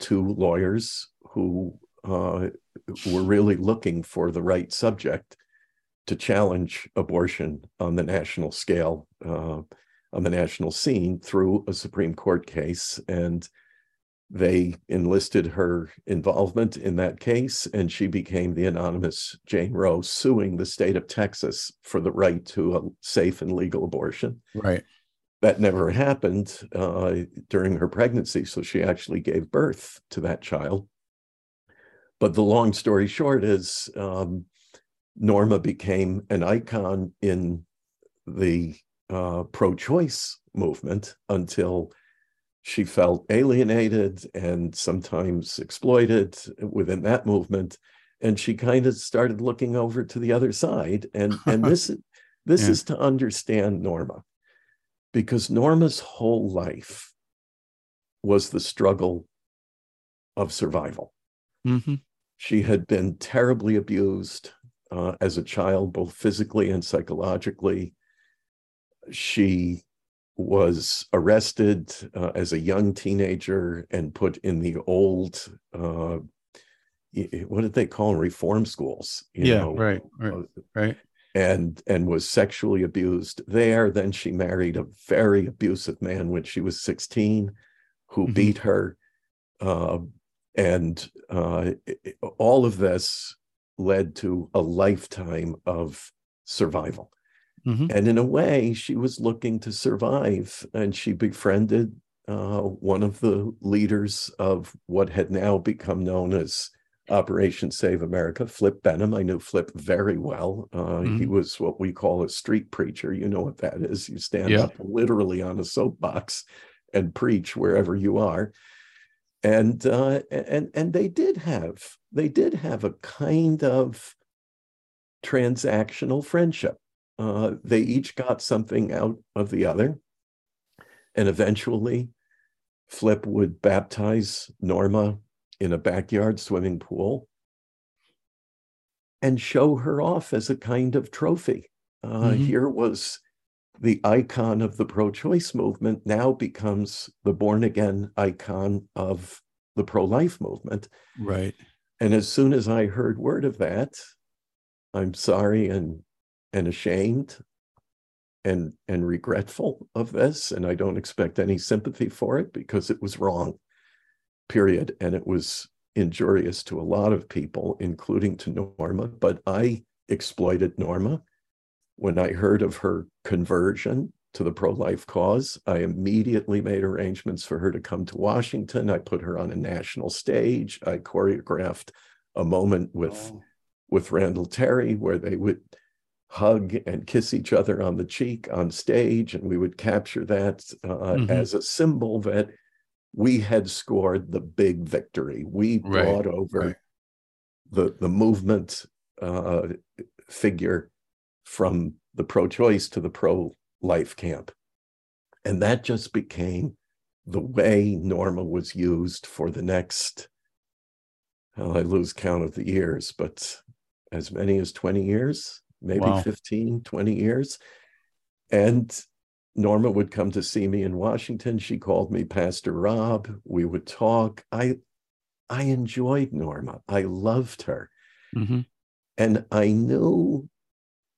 Speaker 2: two lawyers who were really looking for the right subject to challenge abortion on the national scale, on the national scene through a Supreme Court case. And they enlisted her involvement in that case, and she became the anonymous Jane Roe, suing the state of Texas for the right to a safe and legal abortion.
Speaker 1: Right.
Speaker 2: That never happened uh, during her pregnancy, so she actually gave birth to that child. But the long story short is um, Norma became an icon in the uh, pro choice movement until she felt alienated and sometimes exploited within that movement and she kind of started looking over to the other side and and [LAUGHS] this this yeah. is to understand norma because norma's whole life was the struggle of survival mm-hmm. she had been terribly abused uh, as a child both physically and psychologically she was arrested uh, as a young teenager and put in the old uh, what did they call them reform schools
Speaker 1: yeah know, right right uh, right.
Speaker 2: and and was sexually abused there. Then she married a very abusive man when she was 16 who mm-hmm. beat her. Uh, And uh, all of this led to a lifetime of survival. Mm-hmm. And in a way, she was looking to survive, and she befriended uh, one of the leaders of what had now become known as Operation Save America, Flip Benham. I knew Flip very well. Uh, mm-hmm. He was what we call a street preacher. You know what that is. You stand yeah. up literally on a soapbox and preach wherever you are. And uh, and and they did have they did have a kind of transactional friendship. Uh, they each got something out of the other, and eventually, Flip would baptize Norma in a backyard swimming pool and show her off as a kind of trophy. Uh, mm-hmm. Here was the icon of the pro choice movement, now becomes the born again icon of the pro life movement.
Speaker 1: Right.
Speaker 2: And as soon as I heard word of that, I'm sorry and and ashamed and and regretful of this and I don't expect any sympathy for it because it was wrong period. And it was injurious to a lot of people, including to Norma. But I exploited Norma. When I heard of her conversion to the pro life cause, I immediately made arrangements for her to come to Washington. I put her on a national stage. I choreographed a moment with, oh. with Randall Terry where they would hug and kiss each other on the cheek on stage. And we would capture that uh, mm-hmm. as a symbol that we had scored the big victory. We right. brought over right. the the movement uh, figure from the pro-choice to the pro-life camp, and that just became the way Norma was used for the next. Well, I lose count of the years, but as many as 20 years, maybe wow. 15, 20 years. And Norma would come to see me in Washington. She called me Pastor Rob. We would talk. I I enjoyed Norma. I loved her. Mm-hmm. And I knew,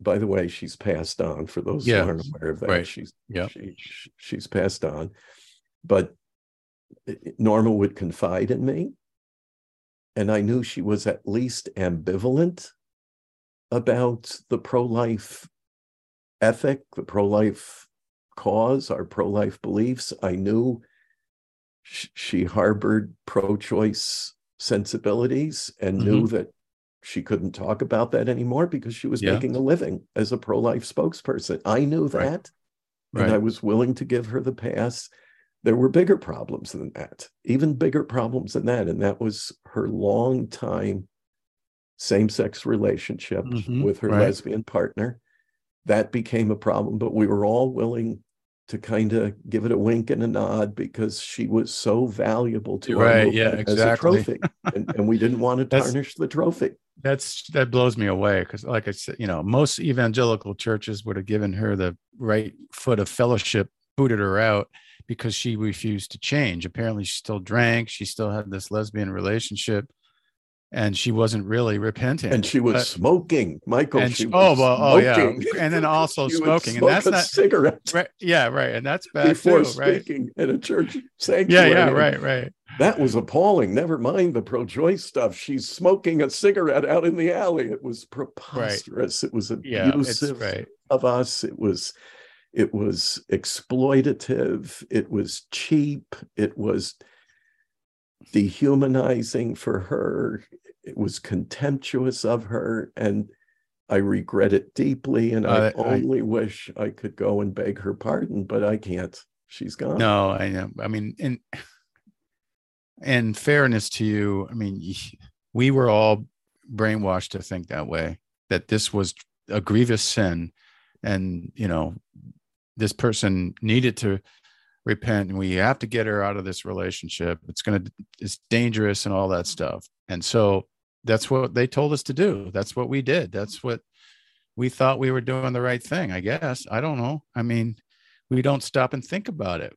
Speaker 2: by the way, she's passed on for those who aren't aware of that. Right. She's yeah. She, she's passed on. But Norma would confide in me. And I knew she was at least ambivalent about the pro-life ethic, the pro-life cause, our pro life beliefs. I knew she harbored pro choice sensibilities and mm-hmm. knew that she couldn't talk about that anymore because she was yeah. making a living as a pro life spokesperson. I knew that. Right. And right. I was willing to give her the pass. There were bigger problems than that, even bigger problems than that. And that was her long time same sex relationship mm-hmm. with her right. lesbian partner that became a problem, but we were all willing to kind of give it a wink and a nod because she was so valuable to
Speaker 1: right, yeah, exactly. as a
Speaker 2: trophy, and, and, we didn't want [LAUGHS] to tarnish the trophy.
Speaker 1: That's that blows me away because, like I said, you know, most evangelical churches would have given her the right foot of fellowship, booted her out because she refused to change. Apparently, she still drank. She still had this lesbian relationship and she wasn't really repenting.
Speaker 2: And she was smoking, Michael.
Speaker 1: And
Speaker 2: she,
Speaker 1: oh well, oh yeah, [LAUGHS] and then also smoking,
Speaker 2: and
Speaker 1: that's not
Speaker 2: cigarette.
Speaker 1: Right, yeah, right, and that's bad
Speaker 2: before
Speaker 1: too,
Speaker 2: speaking
Speaker 1: right?
Speaker 2: in a church sanctuary.
Speaker 1: Yeah, yeah, right, right.
Speaker 2: That was appalling. Never mind the pro-choice stuff. She's smoking a cigarette out in the alley. It was preposterous. Right. It was abusive yeah, right. of us. It was it was exploitative. It was cheap. It was dehumanizing for her it was contemptuous of her and I regret it deeply and uh, I only I, wish I could go and beg her pardon, but I can't. She's gone.
Speaker 1: No, I know. I mean, in in fairness to you, I mean, we were all brainwashed to think that way, that this was a grievous sin and, you know, this person needed to repent and we have to get her out of this relationship. It's going to it's dangerous and all that stuff. And so that's what they told us to do. That's what we did. That's what we thought we were doing the right thing. I guess I don't know. I mean, we don't stop and think about it.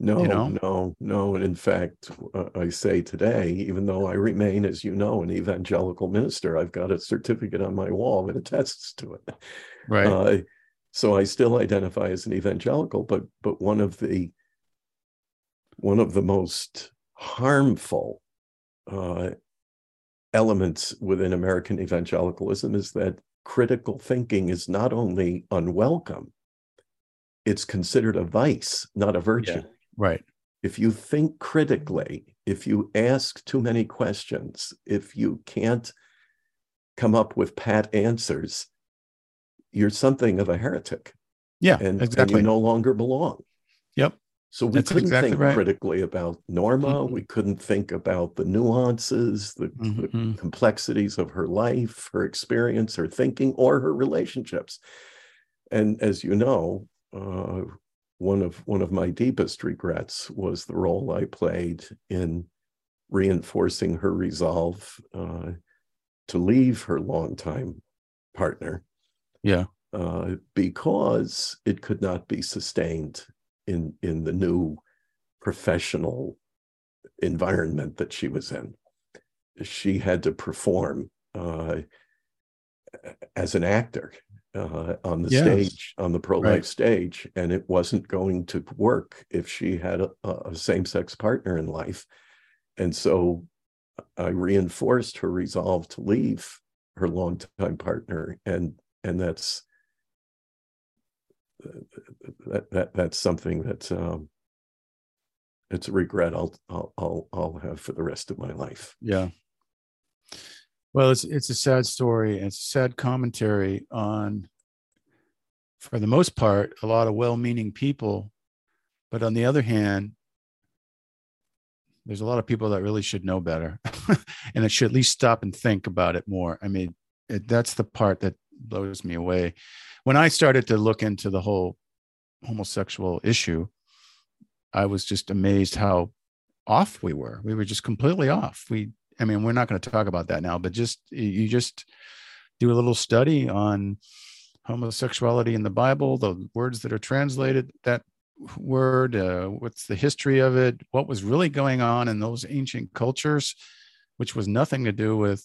Speaker 2: No, you know? no, no. And in fact, uh, I say today, even though I remain, as you know, an evangelical minister, I've got a certificate on my wall that attests to it.
Speaker 1: Right. Uh,
Speaker 2: so I still identify as an evangelical, but but one of the one of the most harmful uh, elements within American evangelicalism is that critical thinking is not only unwelcome, it's considered a vice, not a virtue. Yeah,
Speaker 1: right.
Speaker 2: If you think critically, if you ask too many questions, if you can't come up with pat answers, you're something of a heretic.
Speaker 1: Yeah,
Speaker 2: and,
Speaker 1: exactly.
Speaker 2: And you no longer belong.
Speaker 1: Yep.
Speaker 2: So we That's couldn't exactly think right. critically about Norma. Mm-hmm. We couldn't think about the nuances, the, mm-hmm. the, complexities of her life, her experience, her thinking, or her relationships. And as you know, uh, one of one of my deepest regrets was the role I played in reinforcing her resolve uh, to leave her longtime partner.
Speaker 1: Yeah.
Speaker 2: Uh, because it could not be sustained in in the new professional environment that she was in. She had to perform uh, as an actor uh, on the yes. stage, on the pro life right. stage, and it wasn't going to work if she had a, a same sex partner in life. And so I reinforced her resolve to leave her longtime partner, and and that's that, that that's something that um, it's a regret I'll, I'll I'll I'll have for the rest of my life.
Speaker 1: Yeah. Well, it's it's a sad story. It's a sad commentary on, for the most part, a lot of well-meaning people, but on the other hand, there's a lot of people that really should know better, [LAUGHS] and it should at least stop and think about it more. I mean, it, that's the part that blows me away when I started to look into the whole homosexual issue, I was just amazed how off we were. We were just completely off. We, I mean, we're not going to talk about that now, but just you just do a little study on homosexuality in the Bible, the words that are translated, that word, uh, what's the history of it, what was really going on in those ancient cultures, which was nothing to do with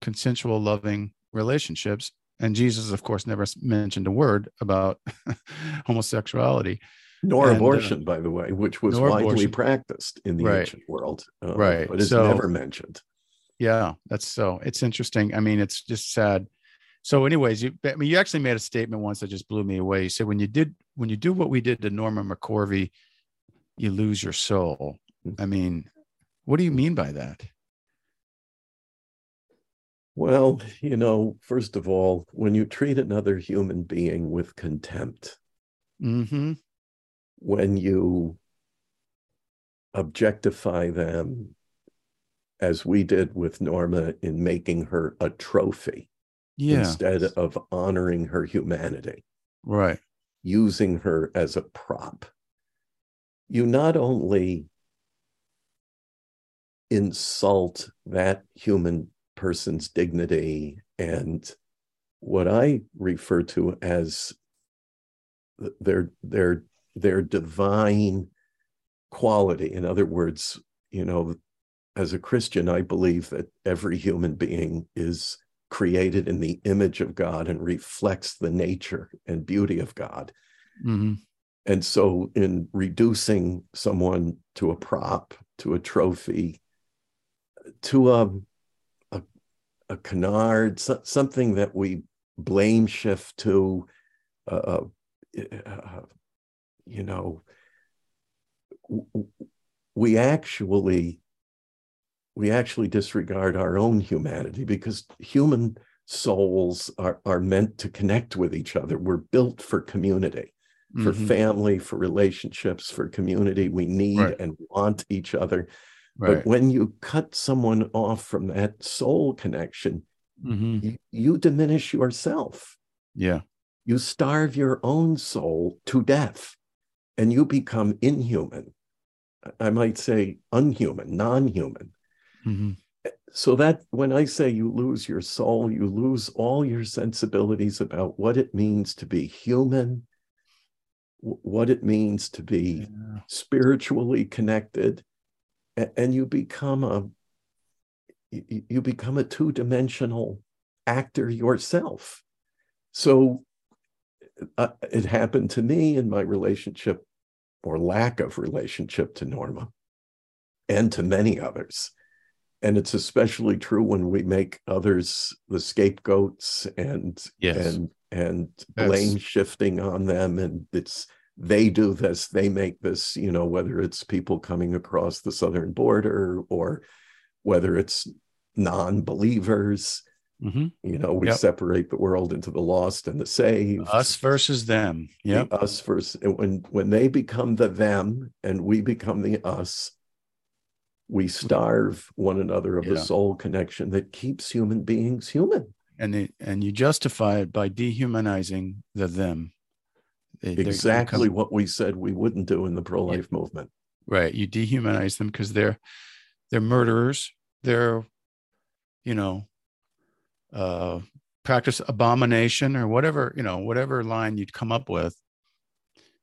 Speaker 1: consensual, loving relationships and Jesus, of course, never mentioned a word about [LAUGHS] homosexuality.
Speaker 2: Nor and, uh, abortion, uh, by the way, which was widely abortion. practiced in the right. ancient world.
Speaker 1: Uh, right.
Speaker 2: But it's so, never mentioned.
Speaker 1: Yeah, that's so. It's interesting. I mean, it's just sad. So, anyways, you, I mean, you actually made a statement once that just blew me away. You said when you did when you do what we did to Norma McCorvey, you lose your soul. Mm. I mean, what do you mean by that?
Speaker 2: Well, you know, first of all, when you treat another human being with contempt,
Speaker 1: mm-hmm.
Speaker 2: When you objectify them, as we did with Norma in making her a trophy
Speaker 1: yeah.
Speaker 2: instead of honoring her humanity,
Speaker 1: right?
Speaker 2: Using her as a prop, you not only insult that human person's dignity and what I refer to as their their their divine quality. In other words, you know, as a Christian, I believe that every human being is created in the image of God and reflects the nature and beauty of God.
Speaker 1: Mm-hmm.
Speaker 2: And so, in reducing someone to a prop, to a trophy, to a a canard, so, something that we blame shift to, uh, uh, uh you know, we actually we actually disregard our own humanity because human souls are, are meant to connect with each other. We're built for community, for mm-hmm. family, for relationships, for community. We need right. and want each other. Right. But when you cut someone off from that soul connection,
Speaker 1: mm-hmm.
Speaker 2: you, you diminish yourself.
Speaker 1: Yeah.
Speaker 2: You starve your own soul to death and you become inhuman. I might say unhuman, non human.
Speaker 1: Mm-hmm.
Speaker 2: So that when I say you lose your soul, you lose all your sensibilities about what it means to be human, what it means to be yeah. spiritually connected, and you become a you become a two-dimensional actor yourself so uh, it happened to me in my relationship or lack of relationship to norma and to many others. And it's especially true when we make others the scapegoats and yes. and and blame shifting on them. And it's they do this they make this you know whether it's people coming across the southern border or whether it's non-believers mm-hmm. you know we yep. separate the world into the lost and the saved
Speaker 1: us versus them yeah
Speaker 2: us versus when when they become the them and we become the us we starve one another of yeah. the soul connection that keeps human beings human
Speaker 1: and they, and you justify it by dehumanizing the them
Speaker 2: they, exactly what we said we wouldn't do in the pro-life yeah. movement
Speaker 1: right you dehumanize them because they're they're murderers they're you know uh practice abomination or whatever you know whatever line you'd come up with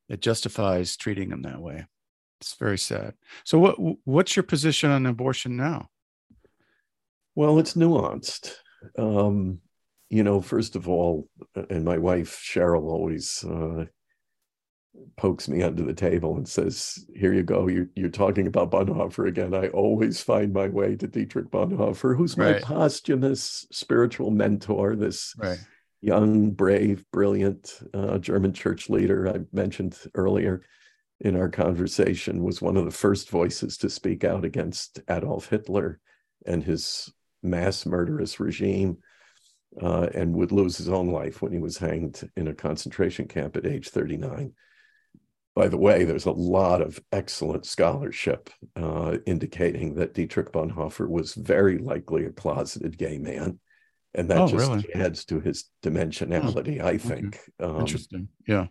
Speaker 1: it justifies treating them that way it's very sad. So what what's your position on abortion now?
Speaker 2: Well, it's nuanced. Um, you know, first of all, and my wife Cheryl always uh, pokes me under the table and says, "Here you go. You're, you're talking about Bonhoeffer again. I always find my way to Dietrich Bonhoeffer, who's my right. posthumous spiritual mentor. This right. young, brave, brilliant uh, German church leader I mentioned earlier." in our conversation was one of the first voices to speak out against Adolf Hitler and his mass murderous regime, uh, and would lose his own life when he was hanged in a concentration camp at age 39. By the way, there's a lot of excellent scholarship uh, indicating that Dietrich Bonhoeffer was very likely a closeted gay man. And that oh, just really? adds to his dimensionality, oh, I think.
Speaker 1: Okay. Um, Interesting. Yeah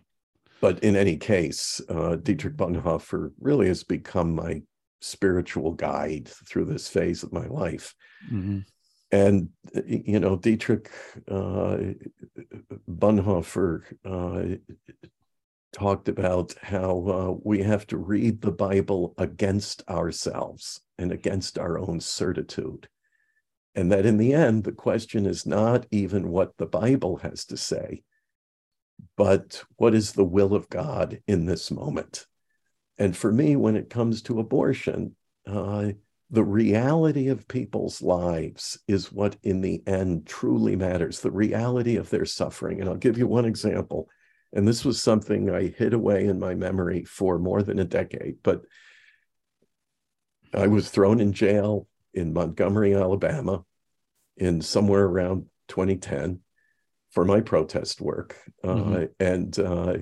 Speaker 2: but in any case, uh, Dietrich Bonhoeffer really has become my spiritual guide through this phase of my life. Mm-hmm. And, you know, Dietrich uh, Bonhoeffer uh, talked about how uh, we have to read the Bible against ourselves and against our own certitude. And that in the end, the question is not even what the Bible has to say, but what is the will of God in this moment? And for me, when it comes to abortion, uh, the reality of people's lives is what in the end truly matters, the reality of their suffering. And I'll give you one example. And this was something I hid away in my memory for more than a decade, but I was thrown in jail in Montgomery, Alabama, in somewhere around 2010 for my protest work. Uh, mm-hmm. and uh,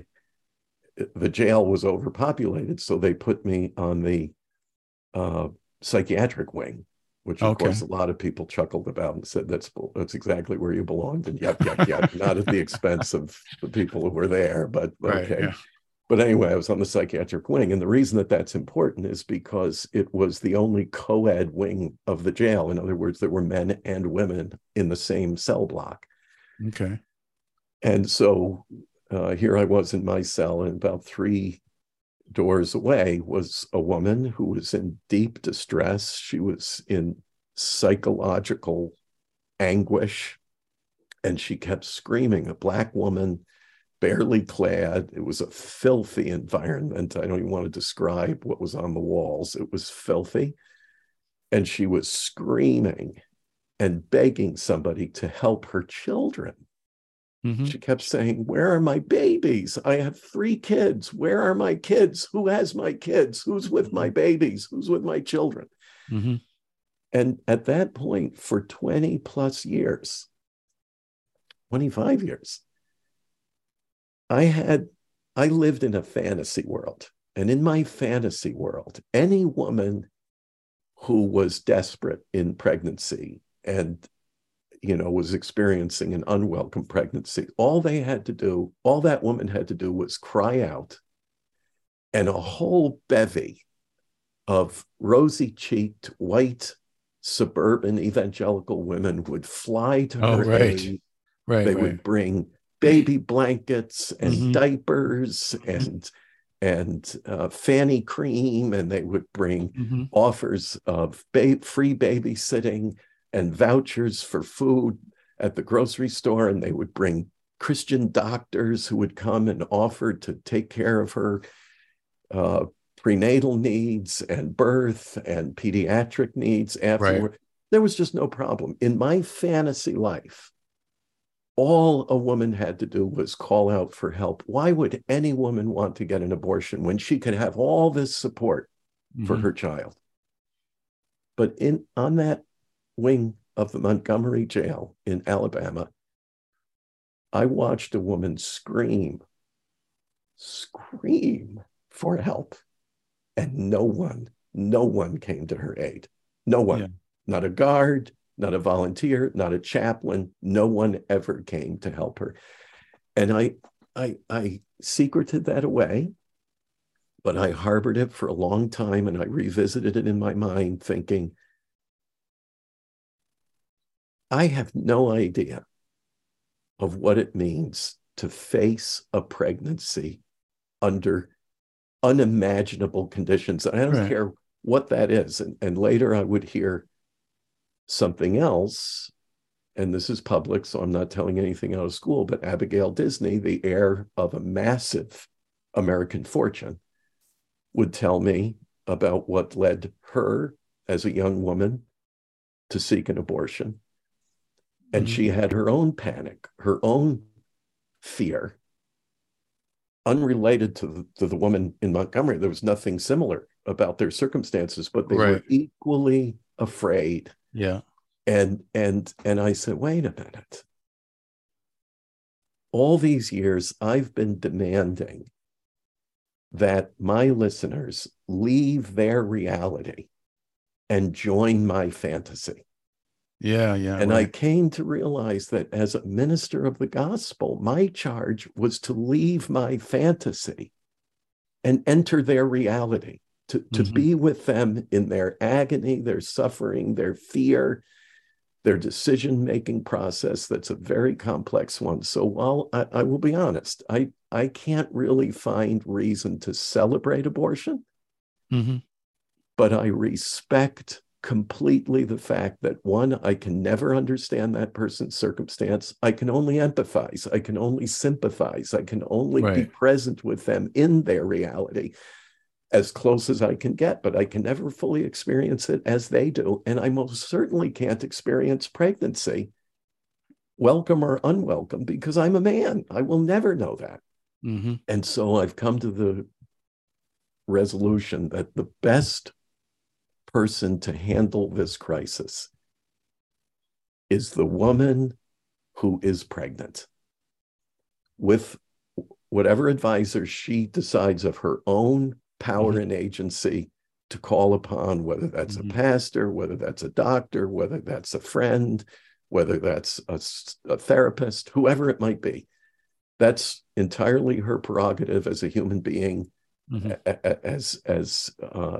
Speaker 2: the jail was overpopulated, so they put me on the uh, psychiatric wing, which of okay. course a lot of people chuckled about and said that's that's exactly where you belonged. And yep, yep, yep, not at the expense of the people who were there, but right, okay. Yeah. But anyway, I was on the psychiatric wing. And the reason that that's important is because it was the only co ed wing of the jail. In other words, there were men and women in the same cell block.
Speaker 1: Okay.
Speaker 2: And so uh, here I was in my cell, and about three doors away was a woman who was in deep distress. She was in psychological anguish, and she kept screaming. A black woman, barely clad. It was a filthy environment. I don't even want to describe what was on the walls, it was filthy. And she was screaming and begging somebody to help her children. Mm-hmm. She kept saying, Where are my babies? I have three kids. Where are my kids? Who has my kids? Who's with my mm-hmm. babies? Who's with my children? Mm-hmm. And at that point, for 20 plus years, 25 years, I had, I lived in a fantasy world. And in my fantasy world, any woman who was desperate in pregnancy and you know, was experiencing an unwelcome pregnancy. All they had to do, all that woman had to do was cry out, and a whole bevy of rosy cheeked, white, suburban evangelical women would fly to oh, her right. aid. Right, they right. would bring baby blankets and mm-hmm. diapers and and uh, fanny cream, and they would bring mm-hmm. offers of ba- free babysitting and vouchers for food at the grocery store, and they would bring Christian doctors who would come and offer to take care of her uh, prenatal needs and birth and pediatric needs afterward. Right. There was just no problem. In my fantasy life, all a woman had to do was call out for help. Why would any woman want to get an abortion when she could have all this support mm-hmm. for her child? But in on that wing of the Montgomery jail in Alabama, I watched a woman scream, scream for help. And no one, no one came to her aid. No one, yeah. not a guard, not a volunteer, not a chaplain. No one ever came to help her. And I, I, I secreted that away, but I harbored it for a long time and I revisited it in my mind, thinking, I have no idea of what it means to face a pregnancy under unimaginable conditions. I don't right. care what that is. And, and later I would hear something else. And this is public, so I'm not telling anything out of school, but Abigail Disney, the heir of a massive American fortune, would tell me about what led her as a young woman to seek an abortion. And mm-hmm. she had her own panic, her own fear, unrelated to the, to the woman in Montgomery. There was nothing similar about their circumstances, but they right. were equally afraid.
Speaker 1: Yeah.
Speaker 2: And and and I said, wait a minute. All these years I've been demanding that my listeners leave their reality and join my fantasy.
Speaker 1: Yeah, yeah.
Speaker 2: And right. I came to realize that as a minister of the gospel, my charge was to leave my fantasy and enter their reality, to, to mm-hmm. be with them in their agony, their suffering, their fear, their decision making process. That's a very complex one. So while I, I will be honest, I, I can't really find reason to celebrate abortion, mm-hmm. but I respect completely the fact that one, I can never understand that person's circumstance. I can only empathize. I can only sympathize. I can only right. be present with them in their reality as close as I can get, but I can never fully experience it as they do. And I most certainly can't experience pregnancy, welcome or unwelcome, because I'm a man. I will never know that. Mm-hmm. And so I've come to the resolution that the best person to handle this crisis is the woman who is pregnant with whatever advisor she decides of her own power mm-hmm. and agency to call upon, whether that's mm-hmm. a pastor, whether that's a doctor, whether that's a friend, whether that's a, a, therapist, whoever it might be. That's entirely her prerogative as a human being, mm-hmm. as as uh,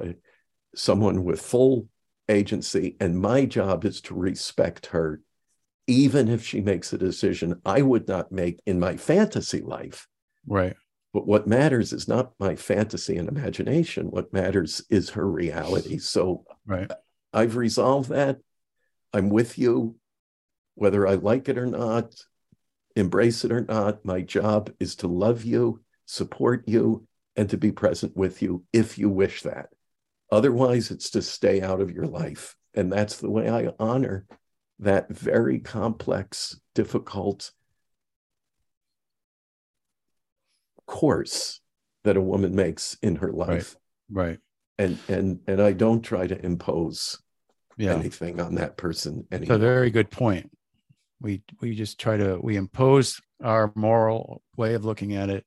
Speaker 2: someone with full agency. And my job is to respect her, even if she makes a decision I would not make in my fantasy life.
Speaker 1: Right.
Speaker 2: But what matters is not my fantasy and imagination. What matters is her reality. So
Speaker 1: right.
Speaker 2: I've resolved that. I'm with you, whether I like it or not, embrace it or not. My job is to love you, support you, and to be present with you if you wish that. Otherwise, it's to stay out of your life. And that's the way I honor that very complex, difficult course that a woman makes in her life.
Speaker 1: Right. right.
Speaker 2: And and and I don't try to impose yeah. anything on that person anymore.
Speaker 1: a very good point. We we just try to we impose our moral way of looking at it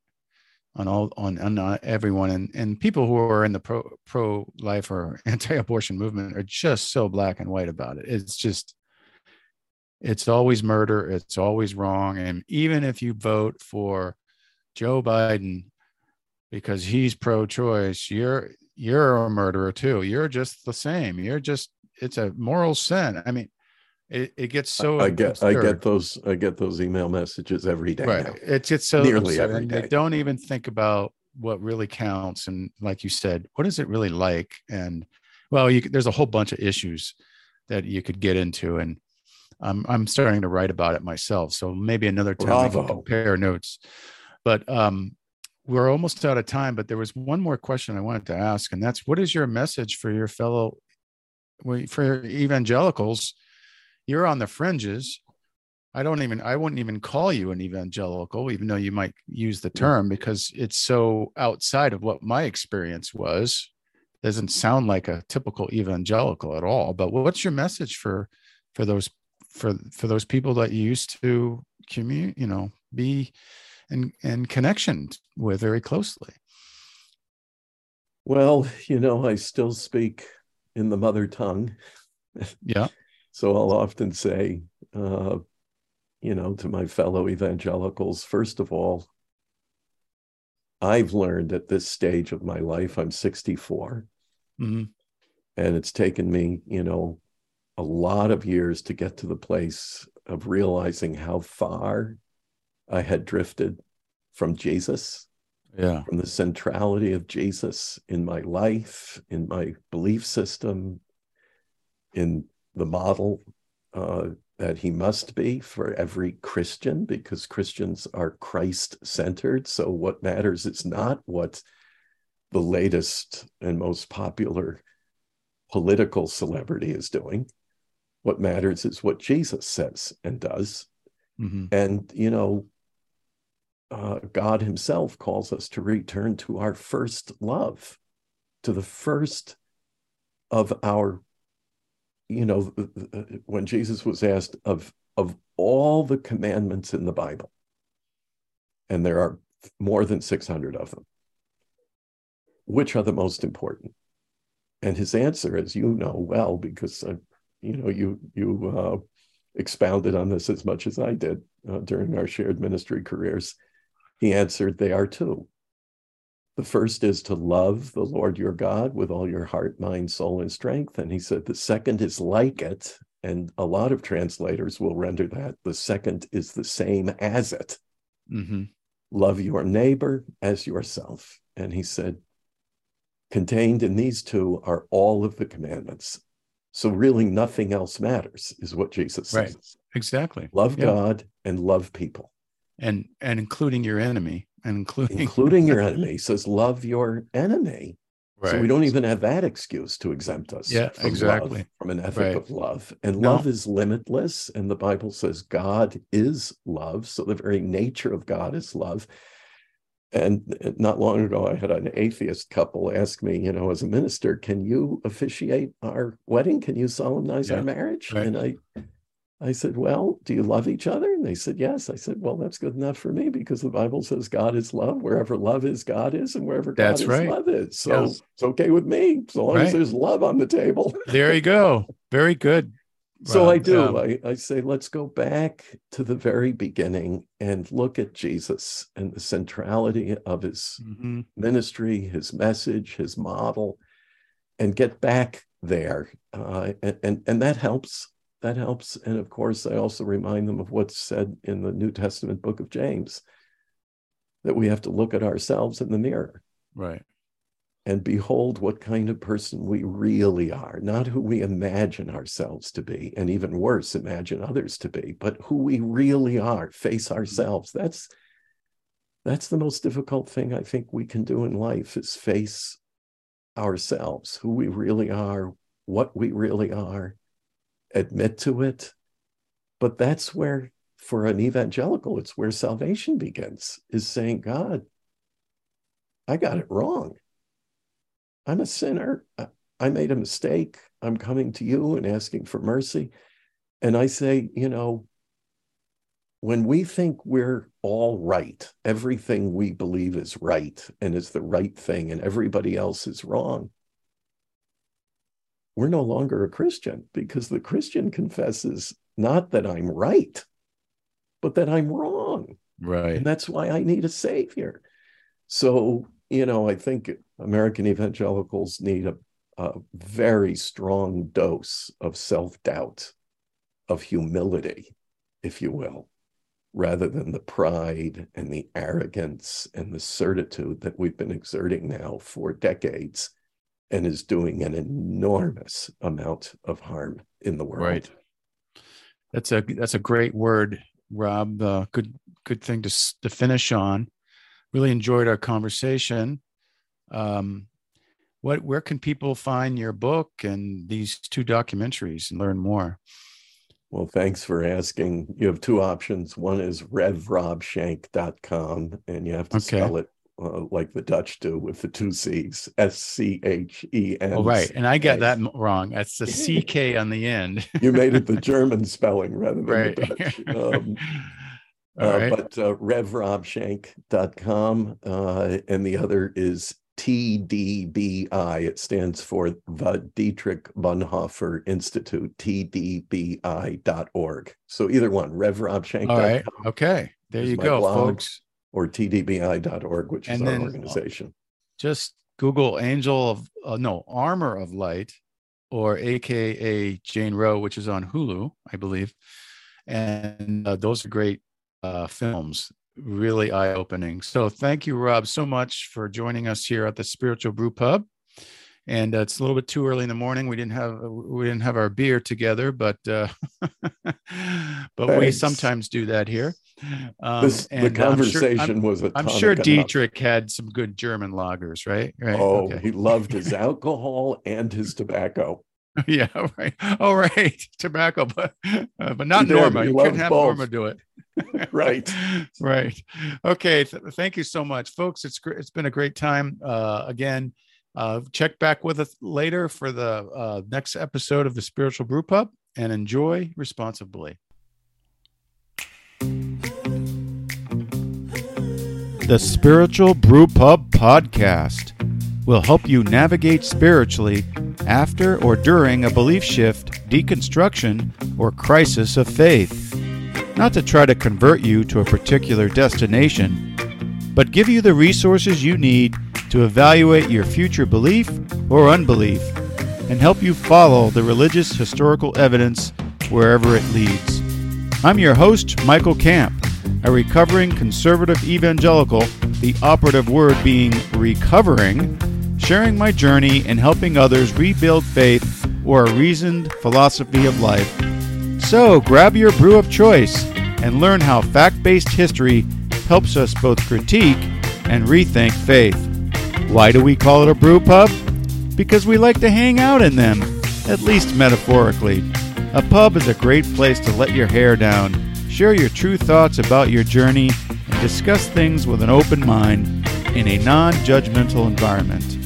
Speaker 1: on all on, on uh, everyone and and people who are in the pro pro life or [LAUGHS] anti-abortion movement are just so black and white about it. It's just it's always murder it's always wrong and even if you vote for joe biden because he's pro-choice you're you're a murderer too. You're just the same. You're just it's a moral sin. I mean it, it gets so
Speaker 2: I get absurd. I get those I get those email messages every day.
Speaker 1: Right.
Speaker 2: Now.
Speaker 1: It's it's so nearly absurd. every day. They don't even think about what really counts and like you said, what is it really like? And well, you, there's a whole bunch of issues that you could get into, and I'm I'm starting to write about it myself. So maybe another time Bravo. we can compare notes. But um, we're almost out of time. But there was one more question I wanted to ask, and that's what is your message for your fellow for evangelicals, you're on the fringes. I don't even I wouldn't even call you an evangelical, even though you might use the term because it's so outside of what my experience was. Doesn't sound like a typical evangelical at all. But what's your message for for those for for those people that you used to commute, you know, be in in connection with very closely?
Speaker 2: Well, you know, I still speak in the mother tongue.
Speaker 1: Yeah.
Speaker 2: So I'll often say, uh, you know, to my fellow evangelicals, first of all, I've learned at this stage of my life, I'm 64, mm-hmm. and it's taken me, you know, a lot of years to get to the place of realizing how far I had drifted from Jesus
Speaker 1: yeah.
Speaker 2: from the centrality of Jesus in my life, in my belief system, in the model uh, that he must be for every Christian, because Christians are Christ centered. So, what matters is not what the latest and most popular political celebrity is doing. What matters is what Jesus says and does. Mm-hmm. And, you know, uh, God Himself calls us to return to our first love, to the first of our, you know, when Jesus was asked of of all the commandments in the Bible, and there are more than 600 of them, which are the most important? And his answer, as you know well, because uh, you know you you uh, expounded on this as much as I did uh, during our shared ministry careers, he answered, They are two. The first is to love the Lord your God with all your heart, mind, soul, and strength. And he said, The second is like it. And a lot of translators will render that the second is the same as it. Mm-hmm. Love your neighbor as yourself. And he said, Contained in these two are all of the commandments. So really nothing else matters, is what Jesus says. Right.
Speaker 1: Exactly.
Speaker 2: Love yeah. God and love people
Speaker 1: and and including your enemy and including
Speaker 2: including your [LAUGHS] enemy says love your enemy right. so we don't even have that excuse to exempt us
Speaker 1: yeah from exactly
Speaker 2: love, from an ethic right. of love and no. love is limitless and the bible says god is love so the very nature of god is love and uh, not long ago i had an atheist couple ask me you know as a minister can you officiate our wedding can you solemnize yeah. our marriage right. and i I said, Well, do you love each other? And they said, Yes. I said, Well, that's good enough for me because the Bible says God is love. Wherever love is, God is, and wherever God that's is, right. love is. So yes. it's okay with me, so long right. as there's love on the table. [LAUGHS]
Speaker 1: there you go. Very good.
Speaker 2: So I do. Um, I, I say, let's go back to the very beginning and look at Jesus and the centrality of his mm-hmm. ministry, his message, his model, and get back there. Uh, and, and, and that helps that helps. And of course, I also remind them of what's said in the New Testament book of James that we have to look at ourselves in the mirror.
Speaker 1: Right.
Speaker 2: And behold what kind of person we really are, not who we imagine ourselves to be, and even worse, imagine others to be, but who we really are, face mm-hmm. ourselves. That's that's the most difficult thing I think we can do in life is face ourselves, who we really are, what we really are, admit to it. But that's where, for an evangelical, it's where salvation begins, is saying, God, I got it wrong. I'm a sinner. I made a mistake. I'm coming to you and asking for mercy. And I say, you know, when we think we're all right, everything we believe is right and is the right thing, and everybody else is wrong, we're no longer a Christian because the Christian confesses not that I'm right, but that I'm wrong.
Speaker 1: Right.
Speaker 2: And that's why I need a savior. So, you know, I think American evangelicals need a, a very strong dose of self doubt, of humility, if you will, rather than the pride and the arrogance and the certitude that we've been exerting now for decades and is doing an enormous amount of harm in the world.
Speaker 1: Right. That's a that's a great word, Rob. Uh, good good thing to to finish on. Really enjoyed our conversation. Um, what where can people find your book and these two documentaries and learn more?
Speaker 2: Well, thanks for asking. You have two options. One is revrobschenck.com, and you have to okay. spell it uh, like the Dutch do with the two C's, S C H E N.
Speaker 1: Oh, right. And I get that wrong. That's the C K [LAUGHS] on the end. [LAUGHS]
Speaker 2: you made it the German spelling rather than right. the Dutch. [LAUGHS] Um, uh, right. But uh, revrobschenck.com. Uh, and the other is TDBI. It stands for the Dietrich Bonhoeffer Institute, tdbi.org. So either one, revrobschenck.com.
Speaker 1: All right. Okay. There you go, folks.
Speaker 2: Or tdbi.org, which and is our uh, organization.
Speaker 1: Just Google Angel of, uh, no, Armor of Light or AKA Jane Roe, which is on Hulu, I believe. And uh, those are great uh, films really eye opening. So thank you, Rob, so much for joining us here at the Spiritual Brew Pub. And uh, it's a little bit too early in the morning. We didn't have we didn't have our beer together, but uh, [LAUGHS] but Thanks. we sometimes do that here.
Speaker 2: Um, this, the conversation
Speaker 1: I'm
Speaker 2: sure, was a
Speaker 1: I'm sure Dietrich had some good German lagers, right? Right.
Speaker 2: Oh, okay. he loved his [LAUGHS] alcohol and his tobacco. [LAUGHS]
Speaker 1: yeah, right. Oh, right. Tobacco, but uh, but not Norma. You can't have both. Norma do it.
Speaker 2: right.
Speaker 1: Right. Okay. Th- thank you so much, folks. It's great. It's been a great time. Uh, again, uh, check back with us later for the uh, next episode of the Spiritual Brew Pub, and enjoy responsibly. The Spiritual Brew Pub podcast will help you navigate spiritually after or during a belief shift, deconstruction, or crisis of faith. Not to try to convert you to a particular destination, but give you the resources you need to evaluate your future belief or unbelief and help you follow the religious historical evidence wherever it leads. I'm your host, Michael Camp, a recovering conservative evangelical, the operative word being recovering sharing my journey and helping others rebuild faith or a reasoned philosophy of life. So grab your brew of choice and learn how fact based history helps us both critique and rethink faith. Why do we call it a brew pub? Because we like to hang out in them, at least metaphorically. A pub is a great place to let your hair down, share your true thoughts about your journey, and discuss things with an open mind in a non judgmental environment.